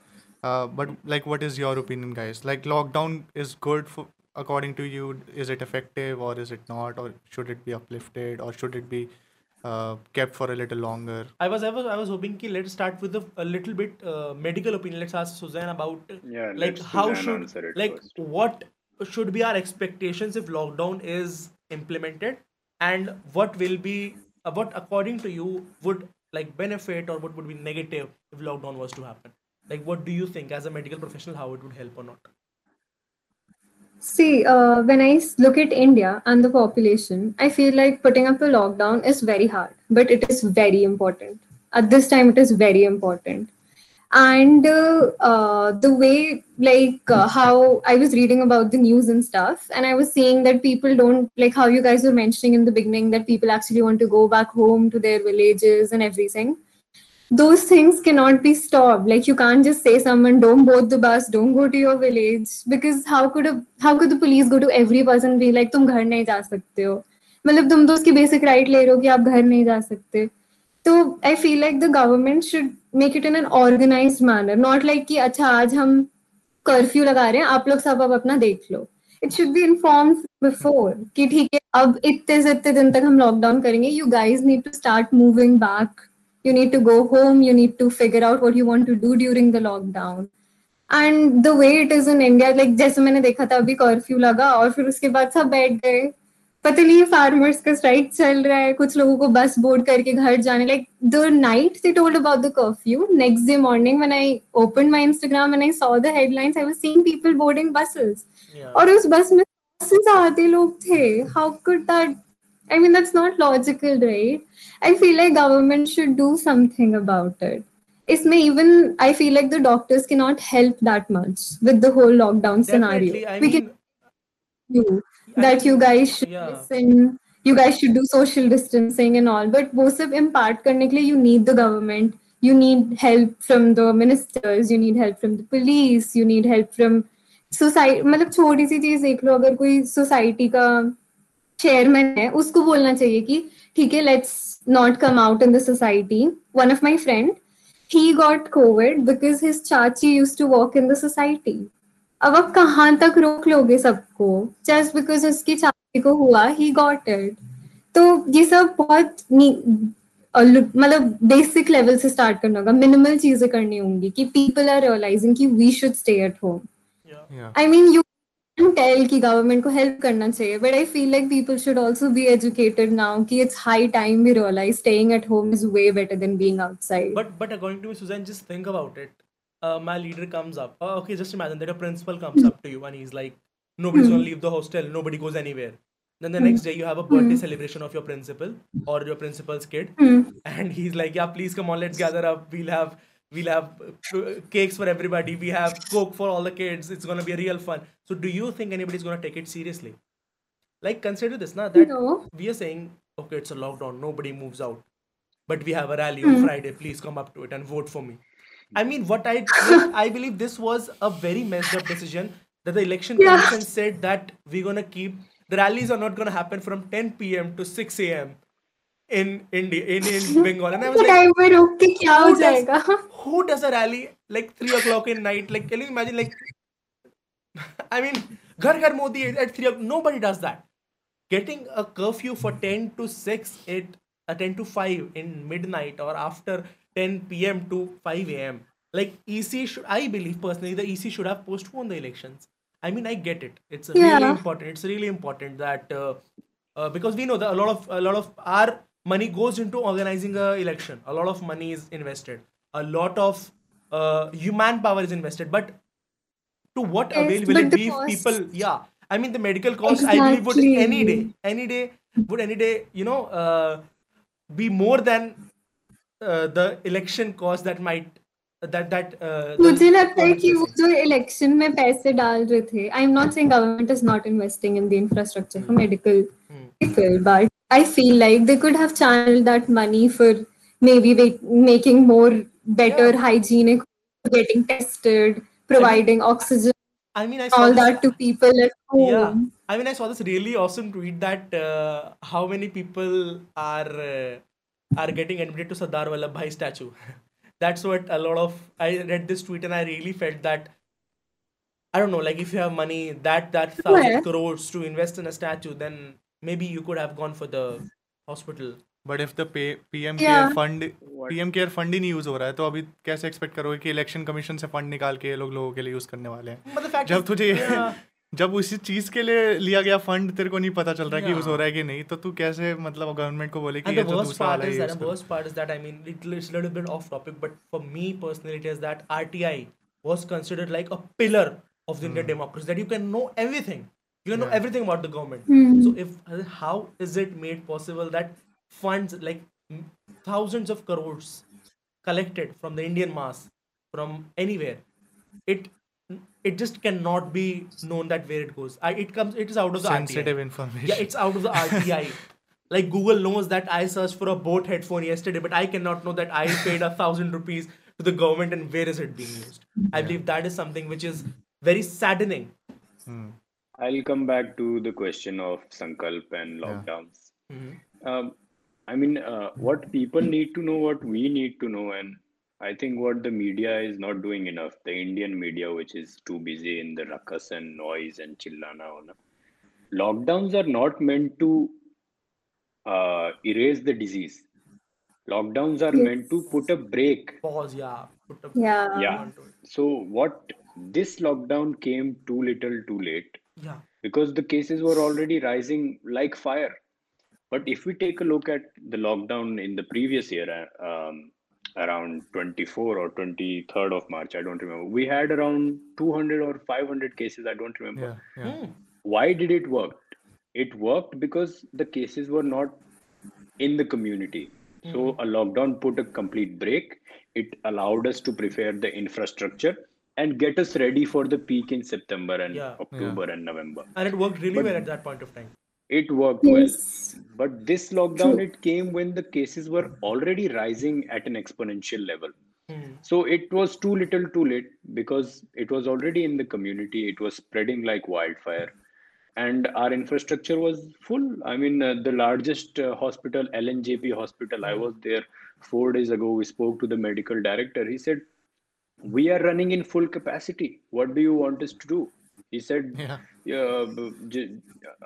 Uh, but like what is your opinion guys? Like lockdown is good for according to you is it effective or is it not or should it be uplifted or should it be uh, kept for a little longer i was i was i was hoping ki let's start with a, a little bit uh, medical opinion let's ask suzanne about Yeah, like how Suzanne should like first. what should be our expectations if lockdown is implemented and what will be uh, what according to you would like benefit or what would be negative if lockdown was to happen? Like, what do you think as a medical professional how it would help or not? See, uh, I look at India and the population, I feel like putting up a lockdown is very hard, but it is very important. At this time, it is very important. And uh, uh, the way, like, uh, how I was reading about the news and stuff, and I was seeing that people don't, like, how you guys were mentioning in the beginning, that people actually want to go back home to their villages and everything those things cannot be stopped. Like, you can't just say someone, don't board the bus, don't go to your village. Because how could a, how could the police go to every person be like, तुम घर नहीं जा सकते हो? मतलब तुम तो उसकी बेसिक राइट ले रहे हो कि आप घर नहीं जा सकते। तो I feel like the government should make it in an organised manner not like कि अच्छा आज हम कर्फ्यू लगा रहे हैं, आप लोग सब अब अपना देख लो. It should be inform before कि ठीक है, अब इतने से इतने दिन तक हम लॉकडाउन करेंगे you guys need to start moving back you need to go home you need to figure out what you want to do during the lockdown and the way it is in india like जैसे मैंने देखा था अभी curfew लगा और फिर उसके बाद सब बैठ गए पता नहीं फार्मर्स का स्ट्राइक चल रहा है कुछ लोगों को बस बोर्ड करके घर जाने like the night they told about the curfew next day morning when I open my Instagram and I saw the headlines I was seeing people boarding buses Yeah. और उस बस में से आधे लोग थे how could that I mean, that's not logical, right? I feel like government should do something about it. Isme even I feel like the doctors cannot help that much with the whole lockdown Definitely. scenario. I we mean, can do I that you mean, guys should yeah. listen. You guys should do social distancing and all. But वो सब impart करने के लिए you need the government. You need help from the ministers. You need help from the police. You need help from society. मतलब छोटी सी चीज देख लो अगर कोई सोसाइटी का चेयरमैन है उसको बोलना चाहिए कि ठीक है let's not come out in the society one of my friend he got Covid because his चाची use to walk in the society अब आप कहाँ तक रोक लोगे सबको जस्ट बिकॉज उसकी चाची को हुआ ही गॉट इट तो ये सब बहुत नी- और लु- मतलब बेसिक लेवल से स्टार्ट करना होगा मिनिमल चीजें करनी होंगी कि पीपल आर रियलाइजिंग कि we should stay at home Yeah. Yeah. I tell कि गवर्नमेंट को हेल्प करना चाहिए but I feel like people should also be educated now कि it's high time we realise staying at home is way better than being outside but but according to me Suzanne just think about it my leader comes up uh, okay just imagine that a principal comes up to you and he's like nobody's going to leave the hostel nobody goes anywhere then the next day you have a birthday celebration of your principal or your principal's kid and he's like yeah please come on let's gather up we'll have we'll have uh, cakes for everybody. We have coke for all the kids. It's gonna be a real fun. So do you think anybody's gonna take it seriously? Like consider this now that No. we are saying okay it's a lockdown nobody moves out but we have a rally on friday please come up to it and vote for me i mean what i i believe this was a very messed up decision that the election Yeah. commission said that we're gonna keep the rallies are not gonna happen from 10 p.m to 6 a.m in India, in, in Bengal. And I was like, who does, who does a rally like 3 o'clock in night? Like, can you imagine? Like, I mean, Ghar Ghar Modi at 3 o'clock. Nobody does that. Getting a curfew for 10 to 6, at uh, 10 to 5 in midnight or after 10 p.m. to 5 a.m. Like, EC should, I believe personally, the EC should have postponed the elections. I mean, I get it. It's yeah. really important. It's really important that uh, uh, because we know that a lot of a lot of our money goes into organizing a election a lot of money is invested a lot of uh, human power is invested but to what Yes, avail will but it the be if cost- people yeah i mean the medical cost i believe would any day Exactly. any day would any day you know uh, be more than uh, the election cost that might that that uh, the मुझे लगता है government कि is वो facing. जो election में पैसे डाल रहे थे I am not saying government is not investing in the infrastructure for medical people but i feel like they could have channeled that money for maybe making more better Yeah. hygienic getting tested providing oxygen i mean i saw all this, that to people at home yeah i mean i saw this really awesome tweet that uh, how many people are uh, are getting admitted to sardar vallabhbhai statue that's what a lot of i read this tweet and i really felt that i don't know like if you have money that that thousand Yeah. crores to invest in a statue then maybe you could have gone for the hospital but if the PM Yeah. Care fund What- PM care fund ही नहीं use हो रहा है तो अभी कैसे expect करोगे कि election commission से फंड निकाल के ये लोग लोगों के लिए यूज़ करने वाले हैं but the fact जब is, तुझे yeah, जब उसी चीज़ के लिए लिया गया फंड तेरे को नहीं पता चल रहा है कि यूज़ हो रहा है कि नहीं तो तू कैसे मतलब गवर्नमेंट को बोले कि ये the तो दूसरा part वाला is he that use the करो is that I mean it, it's a little bit off topic, but for me personally, it is that RTI was considered like a pillar of the Indian democracy that you can know everything, you can know Hmm. Yeah. everything about the government. Hmm. So if uh, how is it made possible that funds like thousands of crores collected from the Indian mass from anywhere, it it just cannot be known that where it goes. I, it comes it is out of the RTI. sensitive information Yeah, it's out of the RTI. like Google knows that I searched for a boat headphone yesterday, but I cannot know that I paid a thousand rupees to the government and where is it being used. I believe that is something which is very saddening. I'll come back to the question of Sankalp and Yeah. lockdowns. Mhm. Um, I mean, uh, what people need to know, what we need to know, and I think what the media is not doing enough, the Indian media, which is too busy in the ruckus and noise and chillana. hona. Lockdowns are not meant to uh, erase the disease. Lockdowns are meant to put a break Pause, yeah. Put a Yeah. Yeah. So what this lockdown came too little, too late Yeah. because the cases were already rising like fire. But if we take a look at the lockdown in the previous year, uh, um, around 24 or 23rd of March, I don't remember, we had around 200 or 500 cases. I don't remember. yeah yeah Hmm. Why did it work? It worked because the cases were not in the community. So a lockdown put a complete break. It allowed us to prepare the infrastructure and get us ready for the peak in September and Yeah. October and November. And it worked really But- well at that point of time. It worked Yes. well. But this lockdown, True. it came when the cases were already rising at an exponential level. Hmm. So it was too little too late because it was already in the community. It was spreading like wildfire. And our infrastructure was full. I mean, uh, the largest uh, hospital, LNJP hospital, I was there four days ago. We spoke to the medical director. He said, We are running in full capacity. What do you want us to do? He said, yeah yeah,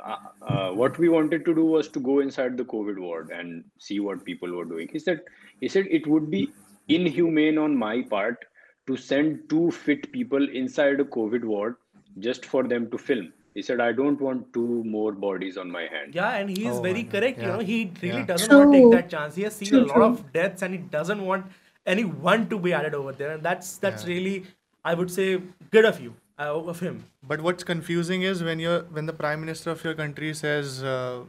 uh, uh, what we wanted to do was to go inside the COVID ward and see what people were doing. He said, he said it would be inhumane on my part to send two fit people inside a COVID ward just for them to film. He said, I don't want two more bodies on my hand. Yeah, and he is Oh very my God. correct. You know, he really Yeah. doesn't want to take that chance. He has seen True, a lot true. of deaths, and he doesn't want anyone to be added over there. And that's that's Yeah. really, I would say, good of you, uh, of him. But what's confusing is when you're when the prime minister of your country says uh,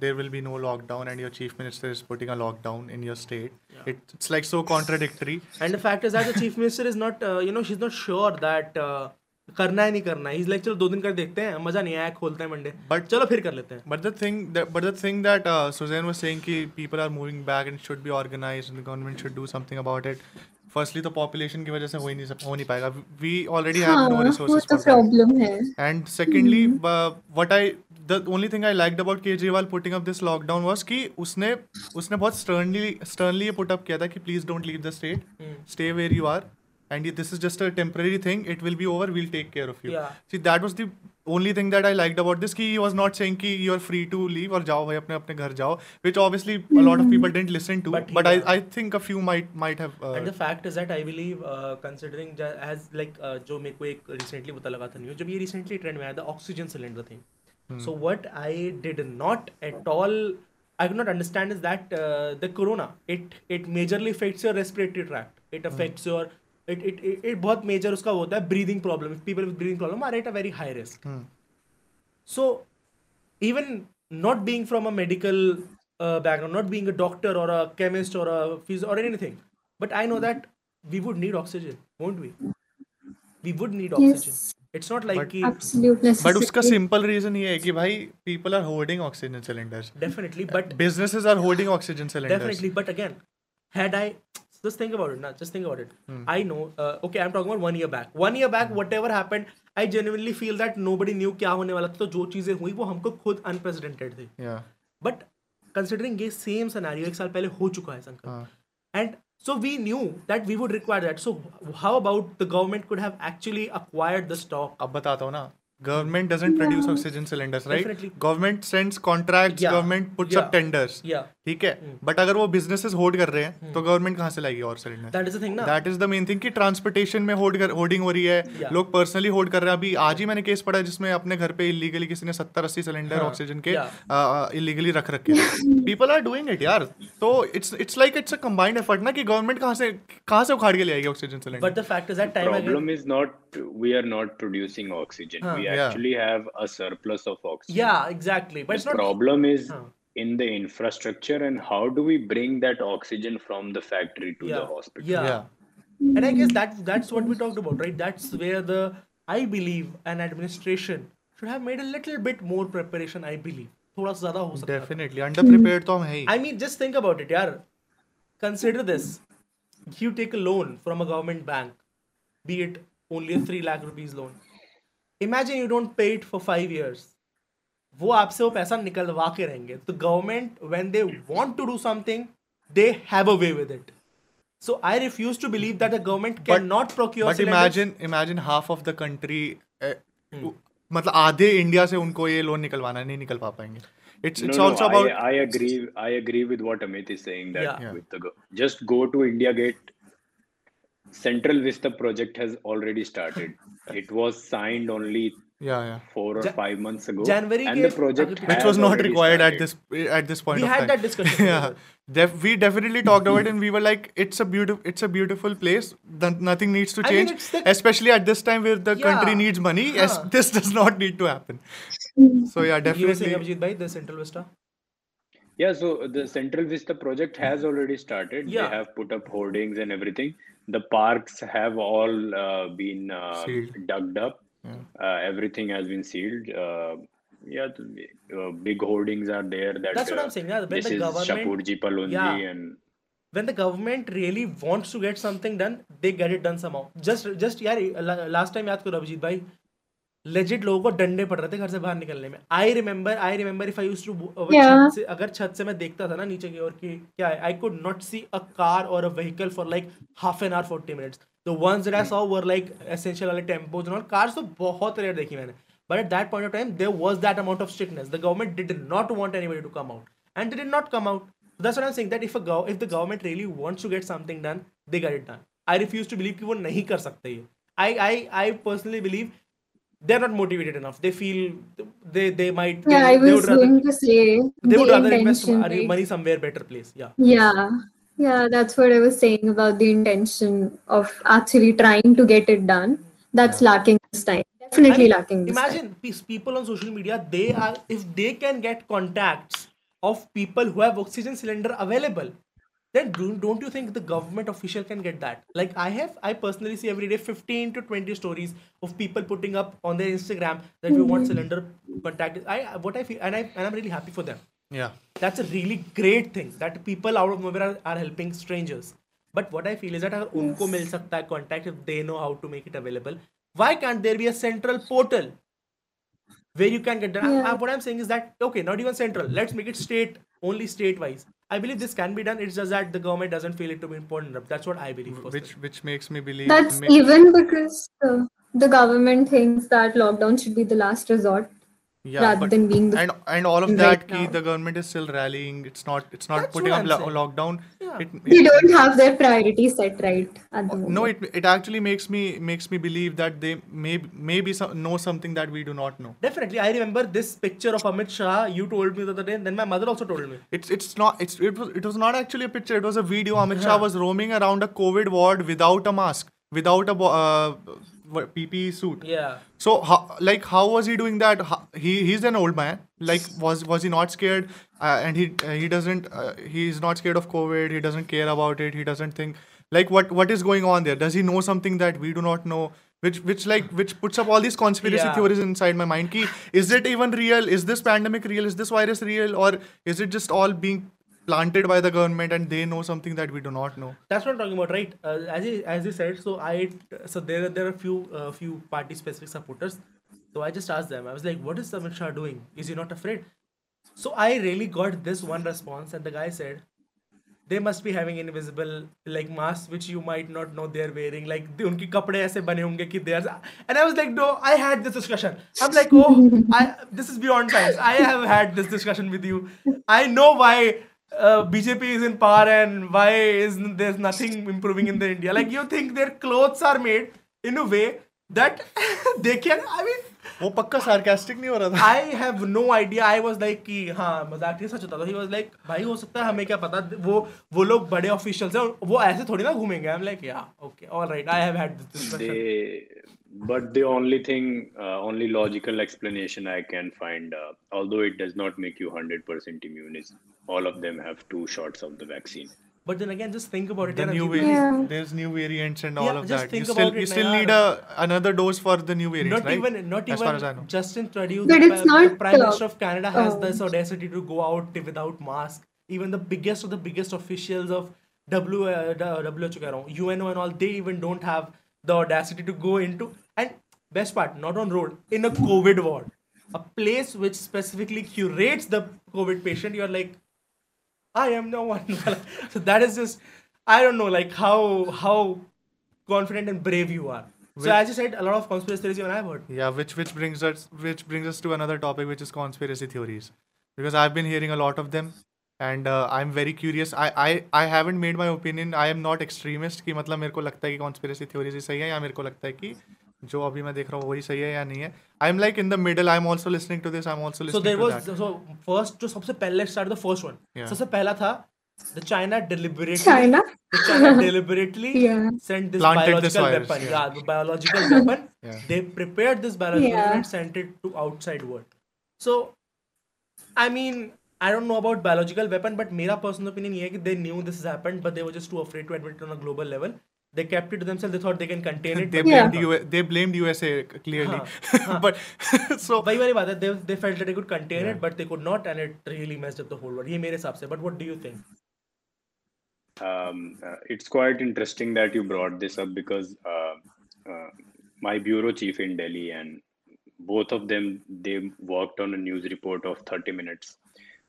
there will be no lockdown and your chief minister is putting a lockdown in your state. It, it's like so contradictory. And the fact is that the chief minister is not, uh, you know, she's not sure that uh, करना है नहीं करना है। Is like चलो दो दिन कर देखते हैं। मज़ा नहीं आया खोलते हैं मंडे। बट चलो फिर कर लेते हैं। But the thing but the thing that Suzanne was saying कि people are moving back and should be organised and government should do something about it firstly तो पॉपुलेशन की वजह से हो ही नहीं हो नहीं पाएगा। We already have no resources for problem है and secondly what I the only thing I liked about Kejriwal putting up this lockdown was कि उसने उसने बहुत स्टर्नली स्टर्नली ये पुट अप किया था कि please don't leave the state stay where you are and this is just a temporary thing. It will be over. We'll take care of you. Yeah. see that was the only thing that i liked about this ki he was not saying ki you are free to leave or jao bhai apne apne ghar jao which obviously a lot of people didn't listen to. But, but i i think a few might might have uh, and the fact is that i believe uh, considering as like uh, jo mere ek recently pata laga tha news jab ye recently trend mein aaya the oxygen cylinder thing. Hmm. so what i did not at all I could not understand is that uh, the corona it it majorly affects your respiratory tract. It hmm. affects your it it it बहुत major उसका होता है breathing problem people with breathing problem are at a very high risk so even not being from a medical background not being a doctor और a chemist और a फिज और anything but I know that we would need oxygen won't we we would need oxygen it's not like कि but उसका simple reason ये है कि भाई people are holding oxygen cylinders definitely but businesses are holding oxygen cylinders definitely but again had I just think about it now, just think about it. Hmm. I know, uh, okay, I'm talking about one year back. One year back, whatever happened, I genuinely feel that nobody knew क्या होने वाला था. तो जो चीज़ें हुई वो हमको खुद unprecedented थी. Yeah. बट कंसिडरिंग ये सेम सिनेरियो एक साल पहले हो चुका है संकल्प हाँ. And so we knew that we would require that so how about the government could have actually acquired the stock अब बताता हूँ ना government doesn't produce oxygen cylinders right Definitely. government sends contracts Yeah. government puts Yeah. up tenders या ठीक है? But अगर वो businesses hold कर रहे हैं तो गवर्नमेंट कहाँ से लाएगी और cylinder that is the thing ना। That is the main thing कि ट्रांसपोर्टेशन में होल्ड कर होल्डिंग हो रही है। Yeah. लोग पर्सनली होल्ड कर रहे हैं। अभी आज ही मैंने केस पढ़ा जिसमें अपने घर पे इलीगली किसी ने सत्तर अस्सी सिलेंडर हाँ, ऑक्सीजन के yeah. इलीगली रख रखे पीपल आर डूइंग इट यार। तो it's it's like it's a combined effort ना कि गवर्नमेंट कहाँ से कहाँ से उखाड़ के ले आएगी oxygen cylinder but the fact is that time problem is not we are not producing oxygen. Huh. we Yeah. actually have a surplus of oxygen. Yeah exactly. But it's the not problem is Huh. in the infrastructure and how do we bring that oxygen from the factory to yeah the hospital yeah. Yeah. and i guess that that's what we talked about right that's where the i believe an administration should have made a little bit more preparation i believe थोड़ा सा ज्यादा हो सकता था definitely under prepared तो हम है ही I mean, just think about it, yaar. Consider this. You take a loan from a government bank, be it only a 3 lakh rupees loan. Imagine you don't pay it for five years. वो आपसे वो पैसा निकलवा के रहेंगे तो government when they want to do something they have a way with it so I refuse to believe that the government can not procure but imagine imagine half of the country मतलब आधे India से उनको ये loan निकलवाना नहीं निकल पा पाएँगे it's no, it's no, also I, about I agree. I agree with what Amit is saying. That Yeah. with the go- just go to India Gate. Central Vista project has already started. it was signed only yeah, yeah. four or five months ago. January and the project which was not required started. at this at this point. We had time. that discussion. yeah, Def- we definitely talked about it, and we were like, it's a beautiful, it's a beautiful place. Th- nothing needs to change, I mean, the- especially at this time where the yeah. country needs money. Yes, this does not need to happen. So yeah, definitely. You were saying, the Central Vista. Yeah, so the Central Vista project has already started. Yeah. They have put up hoardings and everything. The parks have all uh, been uh, dug up Uh, everything has been sealed. Uh, yeah, uh, big hoardings are there that That's what uh, I'm saying, yeah, when this the is government- Shapurji Palunji Yeah. and when the government really wants to get something done they get it done somehow just just यार last time याद करो अभिजीत भाई legit लोगों को डंडे पड़ रहे थे घर से बाहर निकलने में I remember I remember if I used to Yeah. से अगर छत से मैं देखता था ना नीचे की ओर की क्या है I could not see a car और a vehicle for like half an hour 40 minutes the ones that I saw were like essential वाले टेम्पोज एंड कार्स तो बहुत रेयर देखी मैंने but at that point of time there was that amount of strictness the government did not want anybody to come out and they did not come out. That's what I'm saying. That if a gov- if the government really wants to get something done, they get it done. I refuse to believe कि वो नहीं कर सकते ये. I I I personally believe they're not motivated enough. They feel they they might Yeah, they, I they was would rather going to say they would the rather invest intention. money, right? money somewhere better place. Yeah. Yeah, yeah, that's what I was saying about the intention of actually trying to get it done. That's lacking this time. Definitely mean, lacking this time. Imagine pe- people on social media. They are if they can get contacts of people who have oxygen cylinder available. Then do, don't you think the government official can get that? Like I have, I personally see every day 15 to 20 stories of people putting up on their Instagram that we want mm-hmm. cylinder contact. I what I feel, and I and I'm really happy for them. Yeah. That's a really great thing that people out of nowhere are, are helping strangers. But what I feel is that अगर उनको मिल सकता है contact if they know how to make it available, why can't there be a central portal where you can get that? I- Yeah. I- what I'm saying is that okay, not even central. Let's make it state only state wise. I believe this can be done. It's just that the government doesn't feel it to be important enough. That's what I believe. Which personally. which makes me believe. That's ma- even because uh, the government thinks that lockdown should be the last resort yeah, rather but- than being the and and all of right that ki the government is still rallying. It's not it's not That's putting up I'm lo- lockdown. Yeah. it, they don't have their priorities set right at the no it it actually makes me makes me believe that they may maybe some, know something that we do not know. Definitely, I remember this picture of Amit Shah. You told me the other day, and then my mother also told me. it's it's not it's it was it was not actually a picture. It was a video. Amit shah was roaming around a covid ward without a mask without a uh, what, ppe suit Yeah. So, how, like, how was he doing that? How, he he's an old man. Like, was was he not scared? Uh, and he uh, he doesn't uh, he's not scared of COVID. He doesn't care about it. He doesn't think like what what is going on there. Does he know something that we do not know? Which which like which puts up all these conspiracy Yeah. theories inside my mind. Ki, is it even real? Is this pandemic real? Is this virus real? Or is it just all being planted by the government and they know something that we do not know. That's what i'm talking about right? Uh, as you as you said so i so there there are few uh, few party specific supporters. So i just asked them i was like what is the Shah doing? Is he not afraid? So i really got this one response and the guy said they must be having invisible like masks which you might not know they're wearing like they, unki kapde aise bane honge ki they are and i was like no i had this discussion. I'm like oh I, this is beyond times. I have had this discussion with you. I know why uh, BJP is in power and why is there's nothing improving in the India? Like you think their clothes are made in a way that they can. I mean, वो पक्का sarcastic नहीं हो रहा था I have no idea. I was like कि हाँ मज़ाक नहीं सच होता था. He was like भाई हो सकता है हमें क्या पता वो वो लोग बड़े ऑफिशियल्स हैं और वो ऐसे थोड़ी ना घूमेंगे. I'm like yeah okay all right I have had this discussion. but the only thing uh, only logical explanation i can find uh, although it does not make you 100% immune is all of them have two shots of the vaccine. But then again just think about it the new variants, yeah. there's new variants and yeah, all of that. You still, you still need a, another dose for the new variants not right? even not as even as justin trudeau but the, not, the prime minister of canada has oh. this audacity to go out without mask. Even the biggest of the biggest officials of W, uh, WHO, UNO and all, they even don't have the audacity to go into And best part, not on road, in a COVID ward, a place which specifically curates the COVID patient. You're like, I am no one. so that is just, I don't know, like how how confident and brave you are. So as you said, a lot of conspiracy theories even I've heard. Yeah, which which brings us which brings us to another topic, which is conspiracy theories, because I've been hearing a lot of them, and uh, I'm very curious. I I I haven't made my opinion. I am not extremist कि मतलब मेरे को लगता है कि conspiracy theories ही सही है या मेरे को लगता है कि जो अभी मैं देख रहा हूँ वही सही है या नहीं है. I'm like in the middle. I'm also listening to this. I'm also So listening there to was that. so first जो सबसे पहले start the first one. Yeah. सबसे पहला था the China deliberately China. the China deliberately Yeah. sent this Planted this biological virus, weapon. yeah. Yeah. the biological weapon. Yeah. They prepared this biological Yeah. weapon and sent it to outside world. So I mean I don't know about biological weapon, but मेरा personal opinion ये है कि they knew this has happened, but they were just too afraid to admit it on a global level. They kept it to themselves. They thought they can contain it. They but Yeah. blamed U- they blamed USA clearly, हाँ. but so वही वाली बात है they they felt that they could contain it but they could not and it really messed up the whole world ये मेरे हिसाब से but what do you think Um, uh, it's quite interesting that you brought this up because uh, uh, my bureau chief in Delhi and both of them they worked on a news report of 30 minutes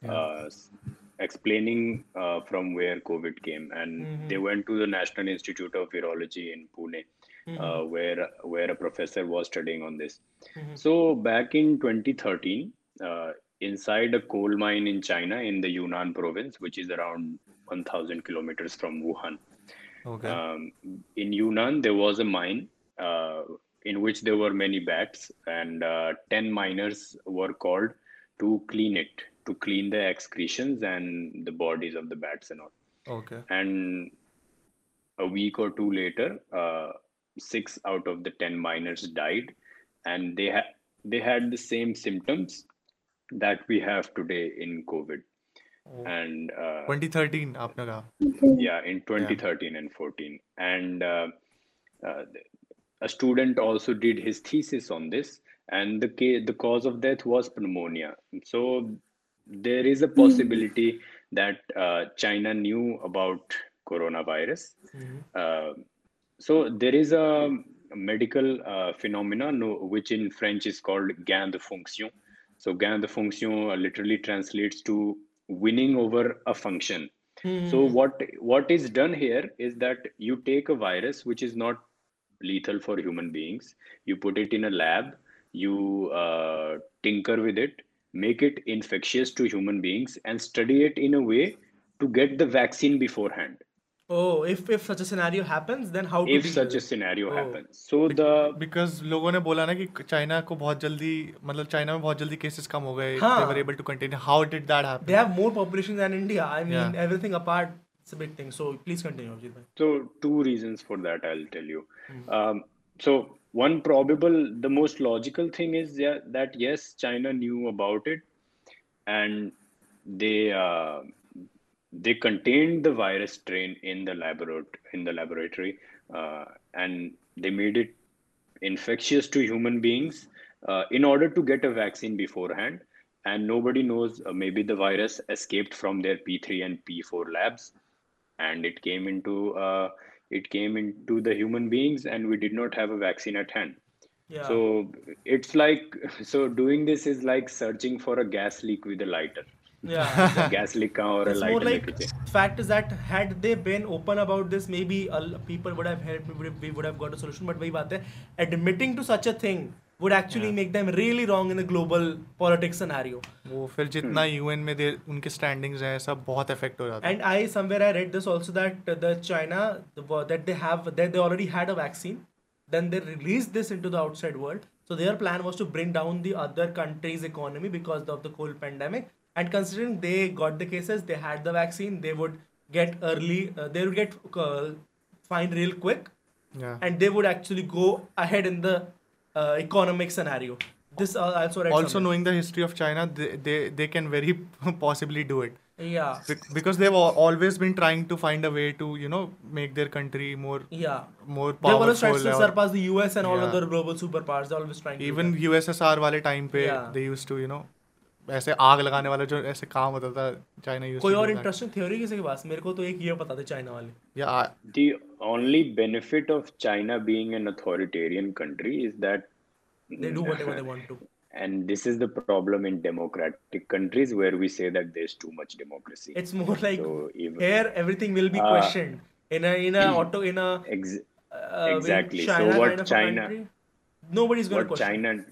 uh, s- explaining uh, from where COVID came. And they went to the National Institute of Virology in Pune uh, where where a professor was studying on this. So back in 2013, uh, inside a coal mine in China in the Yunnan province, which is around 1,000 kilometers from Wuhan, okay. um, in Yunnan there was a mine uh, in which there were many bats, and uh, 10 miners were called to clean it, to clean the excretions and the bodies of the bats and all okay. and a week or two later uh, six out of the 10 miners died and they had they had the same symptoms that we have today in covid and uh, 2013 आपने कहा. yeah in 2013 and 14 and uh, uh, a student also did his thesis on this and the ca- the cause of death was pneumonia so there is a possibility that uh, china knew about coronavirus. Uh, so there is a medical uh, phenomena no, which in french is called gain de fonction. So gain de fonction literally translates to winning over a function. So what what is done here is that you take a virus which is not lethal for human beings you put it in a lab you uh, tinker with it make it infectious to human beings and study it in a way to get the vaccine beforehand oh if if such a scenario happens then how to if deal such with a it? scenario Oh. happens so the because लोगों ने बोला ना कि China को बहुत जल्दी मतलब China में बहुत जल्दी केसेस कम हो गए हाँ. they were able to contain how did that they happen have more population than india i mean Yeah. everything apart it's a big thing so please continue Abhijit bhai. So two reasons for that I'll tell you. Um, so one probable, the most logical thing is yeah, that yes, China knew about it, and they uh, they contained the virus strain in the laboratory in the laboratory, uh, and they made it infectious to human beings uh, in order to get a vaccine beforehand. And nobody knows uh, maybe the virus escaped from their P3 and P4 labs and it came into uh, it came into the human beings and we did not have a vaccine at hand yeah so it's like so doing this is like searching for a gas leak with a lighter yeah gas leak kahan और a it's more lighter like लेके जाए? fact is that had they been open about this maybe a l- people would have helped we would have, we would have got a solution but वही बात है admitting to such a thing would actually Yeah. make them really wrong in the global politics scenario. वो फिर जितना UN में दे उनके standings हैं सब बहुत इफेक्ट हो जाता है And I somewhere I read this also that the China the, that they have that they already had a vaccine, then they released this into the outside world. So their plan was to bring down the other countries' economy because of the whole pandemic. And considering they got the cases, they had the vaccine, they would get early, uh, they would get uh, fine real quick, Yeah. and they would actually go ahead in the uh, economic scenario. This uh, also read also somewhere. knowing the history of China they they, they can very possibly do it Yeah. Be- because they've al- always been trying to find a way to you know make their country more Yeah. more powerful. They always try to surpass the US and all Yeah. other global superpowers. They're always trying to. even. USSR wale time pe Yeah. they used to you know ऐसे आग लगाने वाला जो ऐसे काम होता था China use कोई और इंटरेस्टिंग थ्योरी किसी के पास मेरे को तो एक ये पता था चाइना वाले या The only benefit of China being an authoritarian country is that they do whatever they want to and this is the problem in democratic countries where we say that there's too much democracy. it's more like So even- here everything will be Uh, questioned in a in a auto in a Ex- uh, in Exactly. So what kind of China- country, nobody's gonna what question China,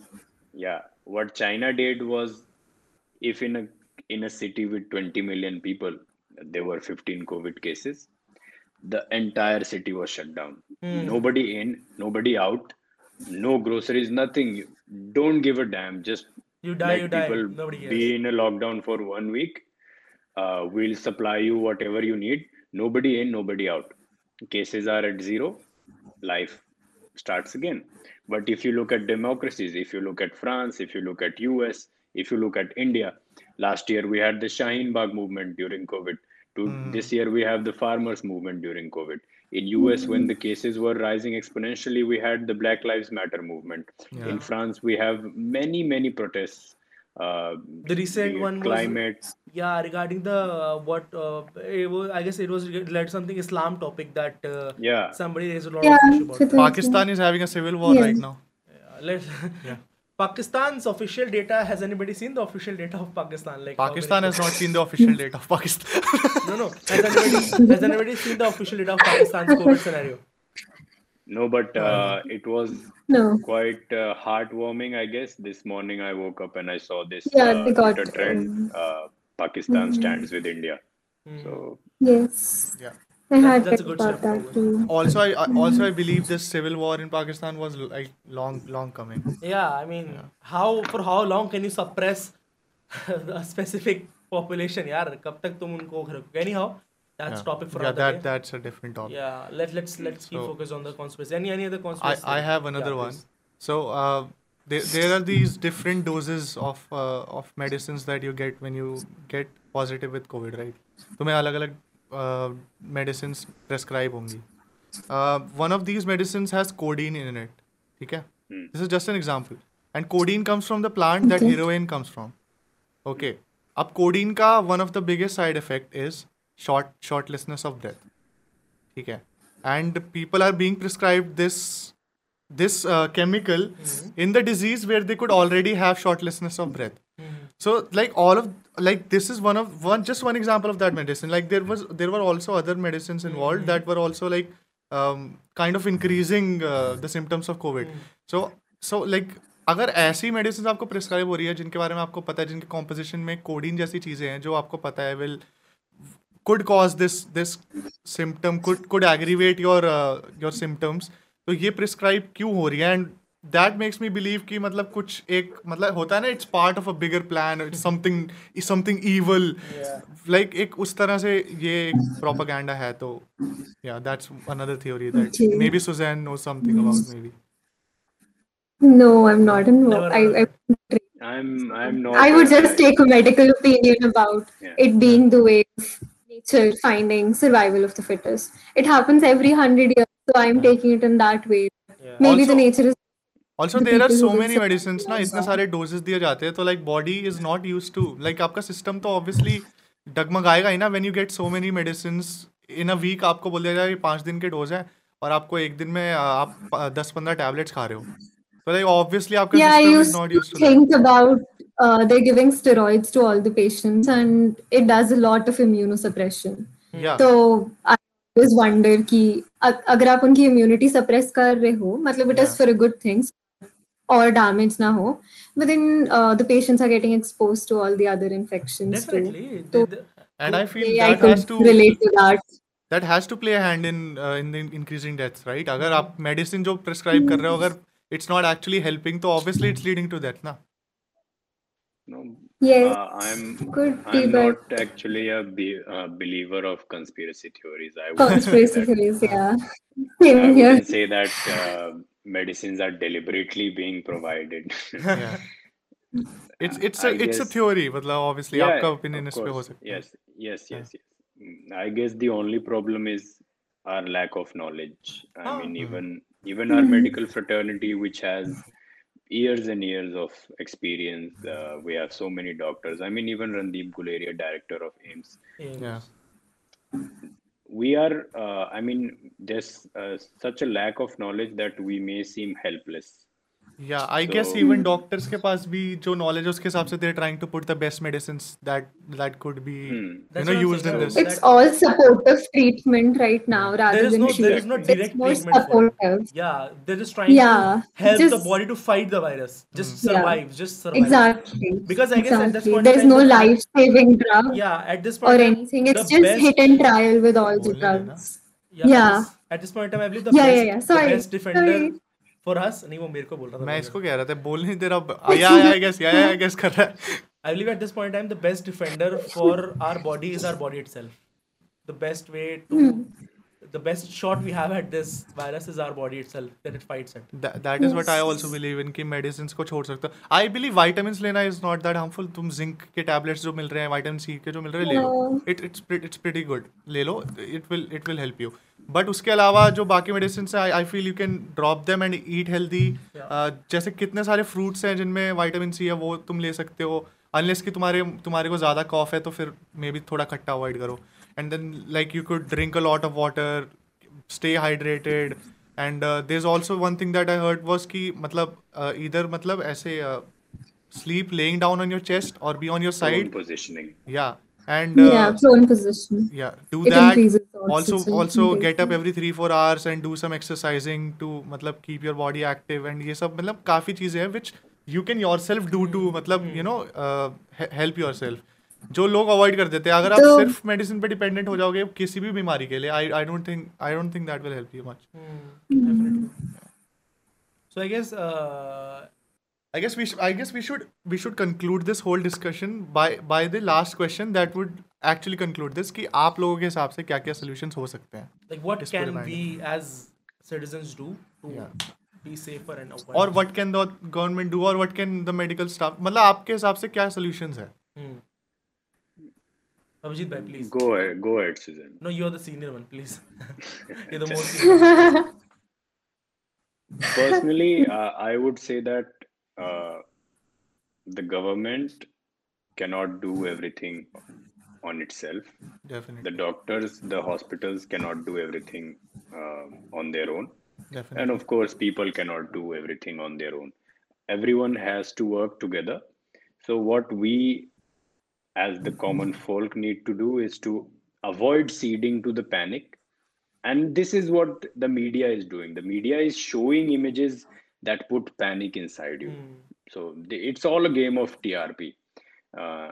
yeah, what China did was, if in a in a city with 20 million people, there were 15 COVID cases, the entire city was shut down. Hmm. Nobody in, nobody out, no groceries, nothing. You Don't give a damn. Just you die you die people nobody cares be in a lockdown for one week. Uh, we'll supply you whatever you need. Nobody in, nobody out. Cases are at zero. Life starts again. But if you look at democracies, if you look at France, if you look at US, if you look at India, last year we had the Shaheen Bagh movement during COVID. To this year we have the farmers movement during COVID. In US, when the cases were rising exponentially, we had the Black Lives Matter movement. In France, we have many, many protests. Uh, the recent be it one was yeah regarding the uh, what uh, it was, I guess it was related something Islam topic that uh, Yeah. somebody raised a lot Yeah, of issue about Pakistan is having a civil war Yes. right now Yeah, let's Pakistan's official data has anybody seen the official data of Pakistan like Pakistan has not seen the official data of Pakistan no no has anybody has anybody seen the official data of Pakistan's COVID scenario No, but uh, it was No. quite uh, heartwarming, I guess. This morning I woke up and I saw this Yeah, uh, they got, Twitter trend. um, Uh, Pakistan stands with India. Hmm. So Yes. yeah I had that's a read good about step that forward. too. also I, I also I believe this civil war in Pakistan was like long long coming Yeah, I mean, how for how long can you suppress a specific population? यार कब तक तुम उनको रखोगे? Anyhow, that's yeah, topic for yeah another that day. that's a different topic Yeah, let let's let's keep So- focus on the conspiracy. Any any other I, conspiracy? I have another Yeah, one. please. So uh, there, there are these different doses of uh, of medicines that you get when you get positive with COVID, right? तुम्हें अलग अलग medicine prescribe होंगी। One of these medicine has codeine in it ठीक है? This is just an example and codeine comes from the plant that heroin comes from okay अब codeine का one of the biggest side effect is short shortlessness of breath ठीक है? And people are being prescribe this this chemical in the disease where they could already have shortlessness of breath so like all of like this is one of one just one example of that medicine like there was there were also other medicines involved mm-hmm. that were also like um, kind of increasing uh, the symptoms of covid so so like अगर ऐसी medicine आपको prescribe हो रही है जिनके बारे में आपको पता है जिनके कॉम्पोजिशन में कोडिन जैसी चीज़ें हैं जो आपको पता है will could cause this this symptom could could aggravate your uh, your symptoms तो ये प्रिस्क्राइब क्यों हो रही है and that makes me believe कि मतलब कुछ एक मतलब होता है ना it's part of a bigger plan it's something something evil like एक उस तरह से ये एक प्रोपागेंडा है तो या that's another theory that maybe Suzanne know something about maybe No, I'm not involved. I, I, I'm I'm not. I would uh, just take a medical opinion about Yeah. it being the way of nature finding survival of the fittest. It happens every hundred years, so I'm yeah. taking it in that way. Yeah. Maybe also, the nature is also there are so many medicine ना इतने सारे doses दिए जाते हैं तो like body is not use to like आपका system तो obviously डगमगाएगा ही ना when you get so many medicine in a week आपको बोल दिया जाए ये पाँच दिन के डोज हैं और आपको एक दिन में आप दस पंद्रह टैबलेट्स खा रहे हो तो लाइक ऑब्वियसली आपका yeah, system is used not to use to think about uh, they're giving steroids to all the patients, and it does a lot of immunosuppression. या तो I always wonder कि अगर आप उनकी immunity suppress कर रहे हो मतलब it is Yeah. for a good thing. Or damage na ho but then uh, the patients are getting exposed to all the other infections too Definitely. So- The- the- And I feel Yeah, I that has to relate to that that has to play a hand in uh, in the increasing deaths, right? अगर आप medicine जो prescribe कर रहे हो अगर it's not actually helping तो obviously it's leading to death ना. No, yes uh, I'm could be I'm but not actually a be- uh, believer of conspiracy theories. I wouldn't say conspiracy that. theories yeah I same here say that uh, medicines are deliberately being provided. Yeah. it's it's guess, it's a theory but obviously yeah, opinion is course. yes yes yes yeah. yes mm, i guess the only problem is our lack of knowledge. I oh. mean even hmm. even our hmm. medical fraternity which has years and years of experience uh, we have so many doctors. I mean even randeep guleria director of AIIMS yeah we are. Uh, I mean, there's uh, such a lack of knowledge that we may seem helpless. Yeah, I guess So- even doctors के पास भी जो knowledge है उसके हिसाब से they're trying to put the best medicines that that could be Hmm. you That's know what I'm used in saying, this. that- it's all supportive treatment right now rather There is than no there is treatment. no It's direct more treatment for it. supportive Yeah, they're just trying Yeah, to help the just- body to fight the virus. Just Mm. Yeah. survive. Just survive. exactly Because I guess at this exactly point in there's time, no the- life saving drug Yeah, at this or point in time, anything it's the just best, hit and trial with all the बोलने देना. drugs yeah, Yeah. At this, at this point in time, I believe the Yeah, best, yeah, yeah. the Sorry. best defender Sorry. For हस नहीं वो मेरे को बोल रहा था मैं इसको कह रहा था बोल नहीं दे रहा आया आया गेस आया आया गेस कर रहा है। I believe at this point time the best defender for our body is our body itself the best way to the best shot we have at this virus is our body itself that it fights it. That, that is what I also believe in कि medicines को छोड़ सकते हो I believe vitamins लेना is not that harmful तुम zinc के tablets जो मिल रहे हैं vitamin C के जो मिल रहे हैं ले लो it it's pre- it's pretty good ले लो it will it will help you but उसके अलावा जो बाकी medicines हैं I, I feel you can drop them and eat healthy Yeah. uh, जैसे कितने सारे fruits हैं जिनमें vitamin C है वो तुम ले सकते हो unless कि तुम्हारे तुम्हारे को ज़्यादा cough है तो फिर मे बी थोड़ा खट्टा अवॉइड करो and then like you could drink a lot of water stay hydrated and uh, there's also one thing that I heard was कि मतलब uh, either मतलब ऐसे uh, sleep laying down on your chest or be on your Prone side positioning. yeah and uh, yeah prone position yeah do it that increases also oxygen also intake. get up every three four hours and do some exercising to मतलब keep your body active and ये सब मतलब काफी चीजें हैं which you can yourself do to मतलब you know uh, he- help yourself जो लोग अवॉइड कर देते हैं अगर आप तो- सिर्फ़ मेडिसिन पे डिपेंडेंट हो जाओगे किसी भी बीमारी के लिए I I don't think I don't think that will help you much so I guess I guess we I guess we should we should conclude this whole discussion by by the last question that would actually conclude this कि आप लोगों के हिसाब से क्या क्या solution हो सकते हैं like what can we as citizen do B और what can the government do और what can the medical staff मतलब आपके हिसाब से क्या सोल्यूशन है. Abhijit bhai, please. Go ahead, go ahead, Susan. No, you're the senior one, please. you're the most senior. Personally, uh, I would say that uh, the government cannot do everything on itself. definitely The doctors, the hospitals cannot do everything uh, on their own. definitely And of course, people cannot do everything on their own. Everyone has to work together. So, what we as the common folk need to do is to avoid ceding to the panic. And this is what the media is doing. The media is showing images that put panic inside you. Hmm. So, the, it's all a game of TRP. Uh,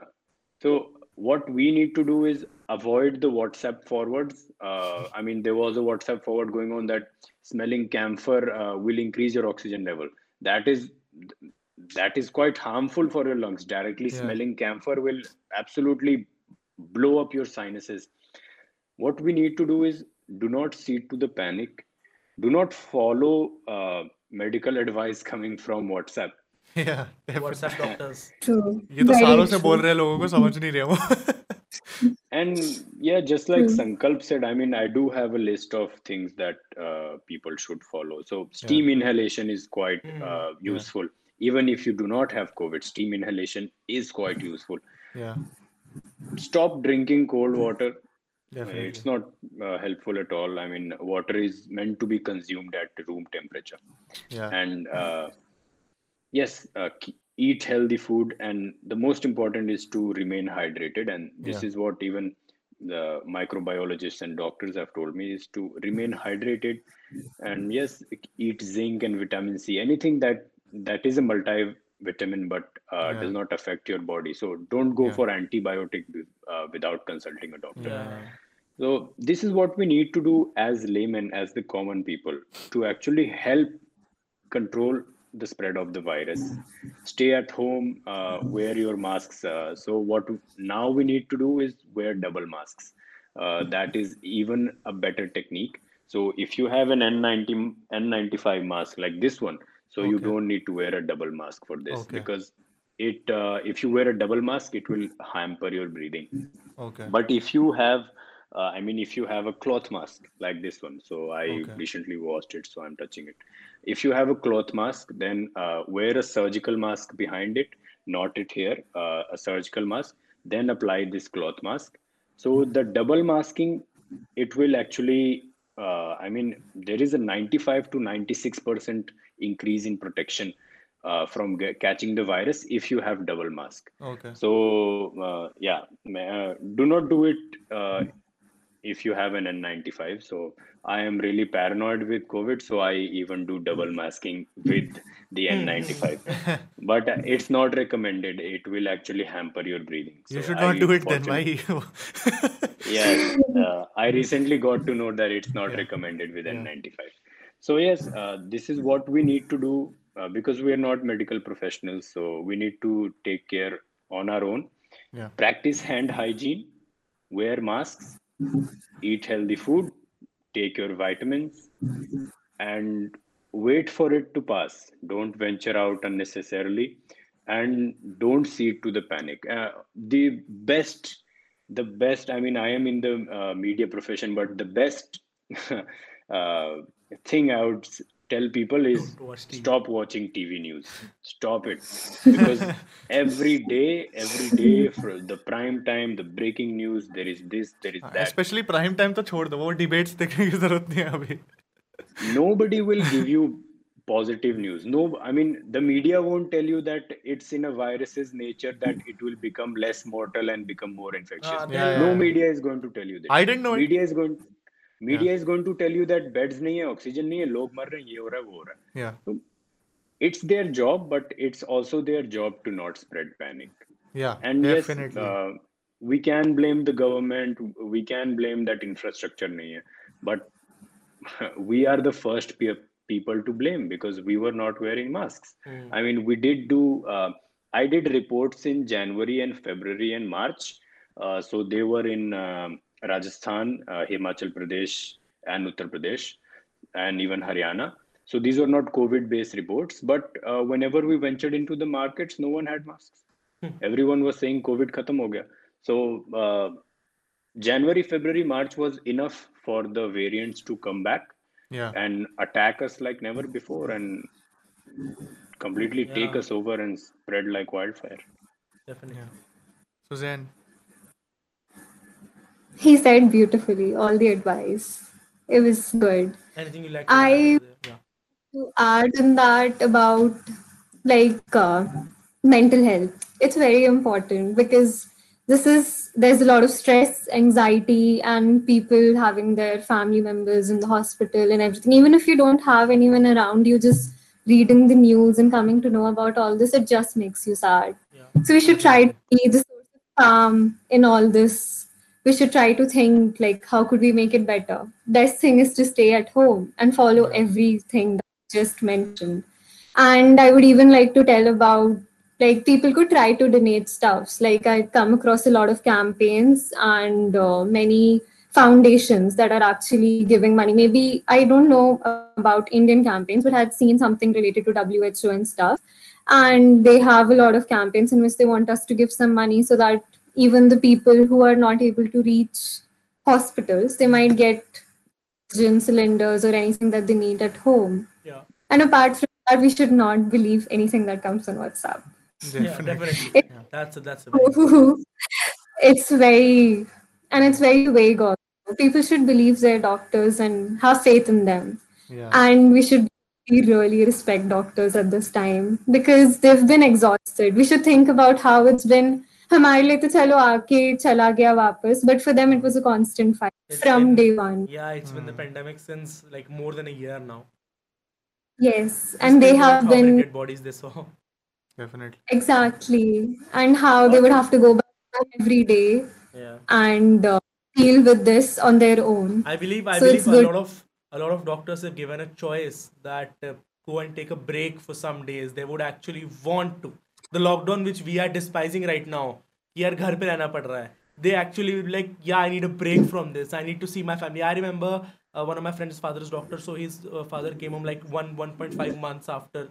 so, what we need to do is avoid the WhatsApp forwards. Uh, I mean, there was a WhatsApp forward going on that smelling camphor uh, will increase your oxygen level. That is that is quite harmful for your lungs. Directly yeah. smelling camphor will absolutely blow up your sinuses. What we need to do is do not cede to the panic. Do not follow uh, medical advice coming from whatsapp. Yeah whatsapp doctors. True. and yeah just like true. sankalp said i mean i do have a list of things that uh, people should follow. So steam yeah. inhalation is quite uh, useful. yeah. Even if you do not have COVID, steam inhalation is quite useful. yeah Stop drinking cold water. definitely It's not uh, helpful at all. I mean, water is meant to be consumed at room temperature. yeah And uh, yes, uh, eat healthy food. And the most important is to remain hydrated. And this Yeah. is what even the microbiologists and doctors have told me is to remain hydrated. And yes, eat zinc and vitamin C, anything that that is a multivitamin, but uh, Yeah. does not affect your body. So don't go Yeah. for antibiotic uh, without consulting a doctor. Yeah. So this is what we need to do as laymen, as the common people, to actually help control the spread of the virus. Stay at home, uh, wear your masks. Uh, so what now we need to do is wear double masks. Uh, that is even a better technique. So if you have an N90 N95 mask like this one, so you don't need to wear a double mask for this Okay. because it uh, if you wear a double mask, it will hamper your breathing Okay. but if you have uh, i mean if you have a cloth mask like this one so i Okay. recently washed it so i'm touching it if you have a cloth mask then uh, wear a surgical mask behind it not it here uh, a surgical mask then apply this cloth mask so the double masking it will actually uh, i mean there is a 95 to 96 percent increase in protection uh, from ge- catching the virus if you have double mask Okay. so uh, yeah, uh, do not do it uh, if you have an N95. So I am really paranoid with COVID, so I even do double masking with the N95. but uh, it's not recommended. It will actually hamper your breathing. You should not I do it then. Why? yes uh, i recently got to know that it's not Yeah. recommended with Yeah. n95 so yes uh, this is what we need to do uh, because we are not medical professionals so we need to take care on our own. Yeah. practice hand hygiene wear masks eat healthy food take your vitamins and wait for it to pass. Don't venture out unnecessarily and don't cede to the panic. Uh, the best the best i mean i am in the uh, media profession but the best uh, thing i would s- tell people is Don't watch TV. stop watching tv news stop it because every day every day for the prime time the breaking news there is this there is that specially prime time तो छोड़ दो वो debates देखने की जरूरत नहीं है अभी nobody will give you positive news no i mean the media won't tell you that it's in a virus's nature that it will become less mortal and become more infectious Ah, Yeah, no yeah. media is going to tell you that I didn't know it. media is going media is going to you that beds nahi hai oxygen nahi hai log mar rahe hain ye ho raha hai wo ho raha hai Yeah. it's their job but it's also their job to not spread panic Yeah. and definitely. yes uh, we can blame the government we can blame that infrastructure nahi hai but we are the first pe- people to blame because we were not wearing masks Hmm. i mean we did do uh, i did reports in january and february and march uh, so they were in um, rajasthan uh, himachal pradesh and uttar pradesh and even haryana so these were not covid based reports but uh, whenever we ventured into the markets no one had masks everyone was saying covid khatam ho gaya so uh, january february march was enough for the variants to come back Yeah. and attack us like never before and completely take us over and spread like wildfire Definitely. Suzanne. He said beautifully all the advice. It was good. Anything you like? to I- add? Yeah. add in that about like uh, mental health it's very important because this is there's a lot of stress anxiety and people having their family members in the hospital and everything even if you don't have anyone around you just reading the news and coming to know about all this it just makes you sad Yeah. so we should try to be the source of calm in all this we should try to think like how could we make it better? Best thing is to stay at home and follow everything that I just mentioned. And i would even like to tell about like people could try to donate stuffs. Like i come across a lot of campaigns and uh, many foundations that are actually giving money. Maybe i don't know about indian campaigns but i had seen something related to who and stuff. And they have a lot of campaigns in which they want us to give some money so that even the people who are not able to reach hospitals they might get oxygen cylinders or anything that they need at home Yeah. and apart from that we should not believe anything that comes on whatsapp Yeah. Definitely. Definitely. Yeah. That's a, that's a very it's very and it's very vague also. people should believe their doctors and have faith in them Yeah. and we should really respect doctors at this time because they've been exhausted we should think about how it's been हमारे लिए तो चलो आके चला गया वापस but for them it was a constant fight It's from been- day one Yeah, it's been the Hmm. pandemic since like more than a year now. Yes, Just and they think about have how many been dead bodies they saw. definitely exactly, and how they would have to go back every day Yeah. and uh, deal with this on their own. I believe I So believe it's a good. lot of a lot of doctors have given a choice that uh, go and take a break for some days. They would actually want to. The lockdown which we are despising right now, यार घर पे रहना पड़ रहा है. They actually would like, yeah, I need a break from this. I need to see my family. I remember uh, one of my friends' father is doctor, so his uh, father came home like one 1.5 months after,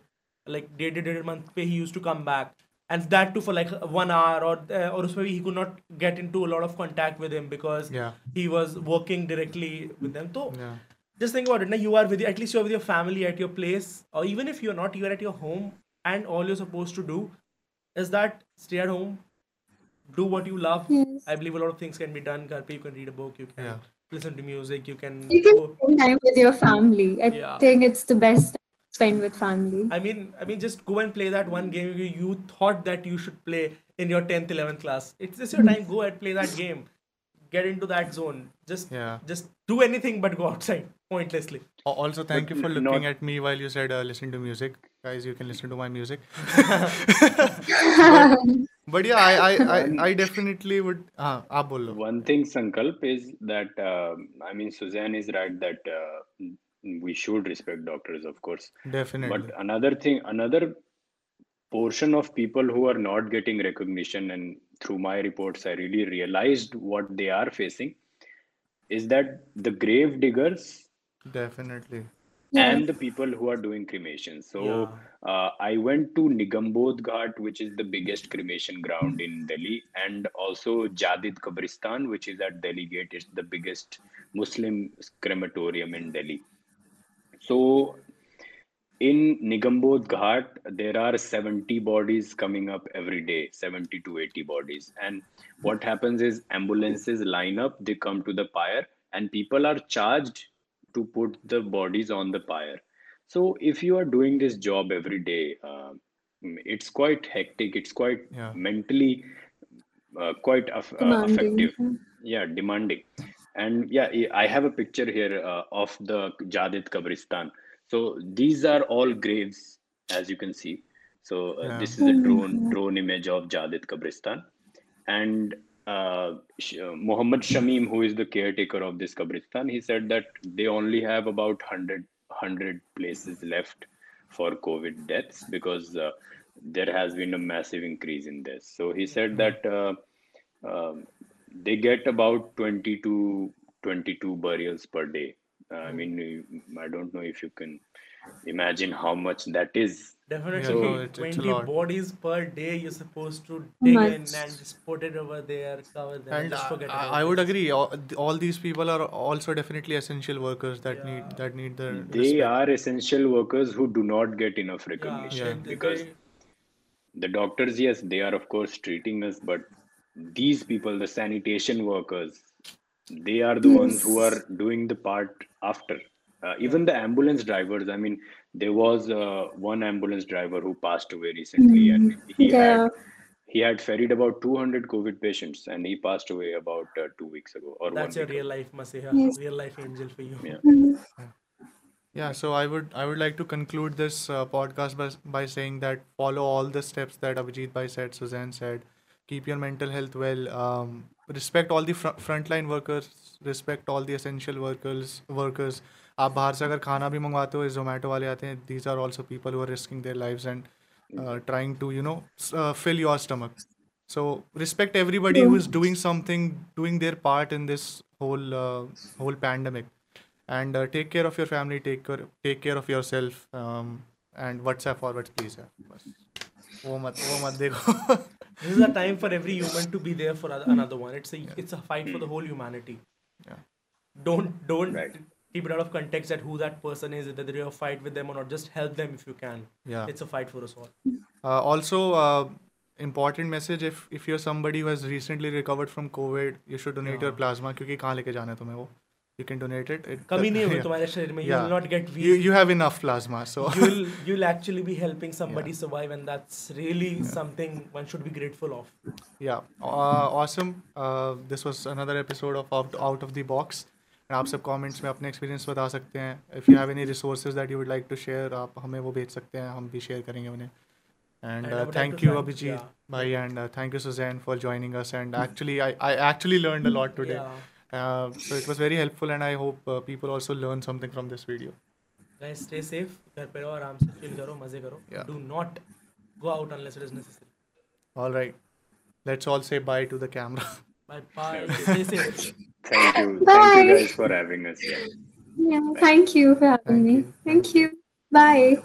like डेढ़ डेढ़ डेढ़ month पे he used to come back. And that too for like one hour or uh, or उसमें भी he could not get into a lot of contact with him because Yeah. he was working directly with them. So yeah just think about it. Now you are with at least you're with your family at your place, or even if you're not, you're at your home, and all you're supposed to do is that stay at home, do what you love. Yes. I believe a lot of things can be done. Ghar pe You can read a book, you can Yeah. listen to music, you can. You can go- spend time with your family. I Yeah. think it's the best time to spend with family. I mean, I mean, just go and play that one game you, you thought that you should play in your 10th, 11th class. It's just your time. Go and play that game. Get into that zone. Just, Yeah. just do anything but go outside pointlessly. Also, thank But you for looking not- at me while you said uh, listen to music guys you can listen to my music. But, but, yeah I, I i, I definitely would uh, ah, one thing sankalp is that uh, i mean suzanne is right that uh, we should respect doctors of course. Definitely. but another thing another portion of people who are not getting recognition and through my reports i really realized what they are facing is that the grave diggers definitely. Yeah. and the people who are doing cremation. So Yeah. uh, I went to Nigambodh Ghat, which is the biggest cremation ground in Delhi, and also Jadid Kabristan, which is at Delhi Gate. It's the biggest Muslim crematorium in Delhi. So in Nigambodh Ghat, there are 70 bodies coming up every day, 70 to 80 bodies. And what happens is ambulances line up, they come to the pyre, and people are charged to put the bodies on the pyre. So if you are doing this job every day, uh, mm, it's quite hectic. It's quite Yeah. mentally uh, quite aff- uh, effective. Yeah, demanding. And yeah, I- I have a picture here uh, of the Jadid Kabristan. So these are all graves, as you can see. So uh, Yeah. this is a drone drone image of Jadid Kabristan, and uh, uh, Muhammad Shamim, who is the caretaker of this Kabristan, he said that they only have about 100, 100 places left for COVID deaths because uh, there has been a massive increase in this. So he said that uh, um, they get about 20 to 22 burials per day. Uh, I mean, I don't know if you can imagine how much that is. Definitely, no, it- it's a 20 lot. bodies per day you're supposed to dig in and just put it over there, cover them, And just I, forget I about I would agree. All, all these people are also definitely essential workers that need that need the They respect. are essential workers who do not get enough Yeah, recognition they- because the doctors, yes, they are of course treating us, but these people, the sanitation workers, they are the ones who are doing the part after. Uh, even the ambulance drivers. I mean, there was uh, one ambulance driver who passed away recently, and he Yeah. had he had ferried about 200 COVID patients, and he passed away about uh, two weeks ago or that's one your week real ago. life Masiha, Yes. real life angel for you. Yeah. Yeah, so I would I would like to conclude this uh, podcast by, by saying that follow all the steps that Abhijit Bhai said, Suzanne said. Keep your mental health well. Um, respect all the fr- frontline workers. Respect all the essential workers. Workers. आप बाहर से अगर खाना भी मंगवाते हो जोमेटो वाले आते हैं these are also people who risking their life and trying to you know fill your stomach so respect everybody who is doing something doing their part in this whole whole pandemic and take care of your family take care of your self and WhatsApp forward please है वो मत वो मत देखो। This is a time for every human to be there for another one. It's a yeah. it's a fight for the whole humanity. Yeah. keep it out of context that who that person is, whether you're a fight with them or not. Just help them if you can. Yeah. It's a fight for us all. uh, also uh, important message if if you're somebody who has recently recovered from covid you should donate your plasma क्योंकि कहाँ लेके जाना है तुम्हें वो you can donate it, it कमी नहीं होगी yeah. तुम्हारे शरीर में. You Yeah. will not get weak. you you have enough plasma so you'll you'll actually be helping somebody survive and that's really something one should be grateful of yeah uh, awesome uh, this was another episode of out, out of the box And आप सब comments में अपने experience बता सकते हैं. If you have any resources that you would like to share आप हमें वो भेज सकते हैं. हम भी शेयर करेंगे उन्हें. एंड थैंक यू अभिजीत भाई and thank you Suzanne for joining us and actually I I actually learn a lot today so it was very helpful and I hope people also learn something from this video guys stay safe घर पे रहो आराम से feel करो मज़े करो. Do not go out unless it is necessary alright let's all say bye to the camera bye bye stay safe Stay safe. Thank you. Thank you guys for having us here. Yeah, thank you for having Thank me. you. Thank you. Bye.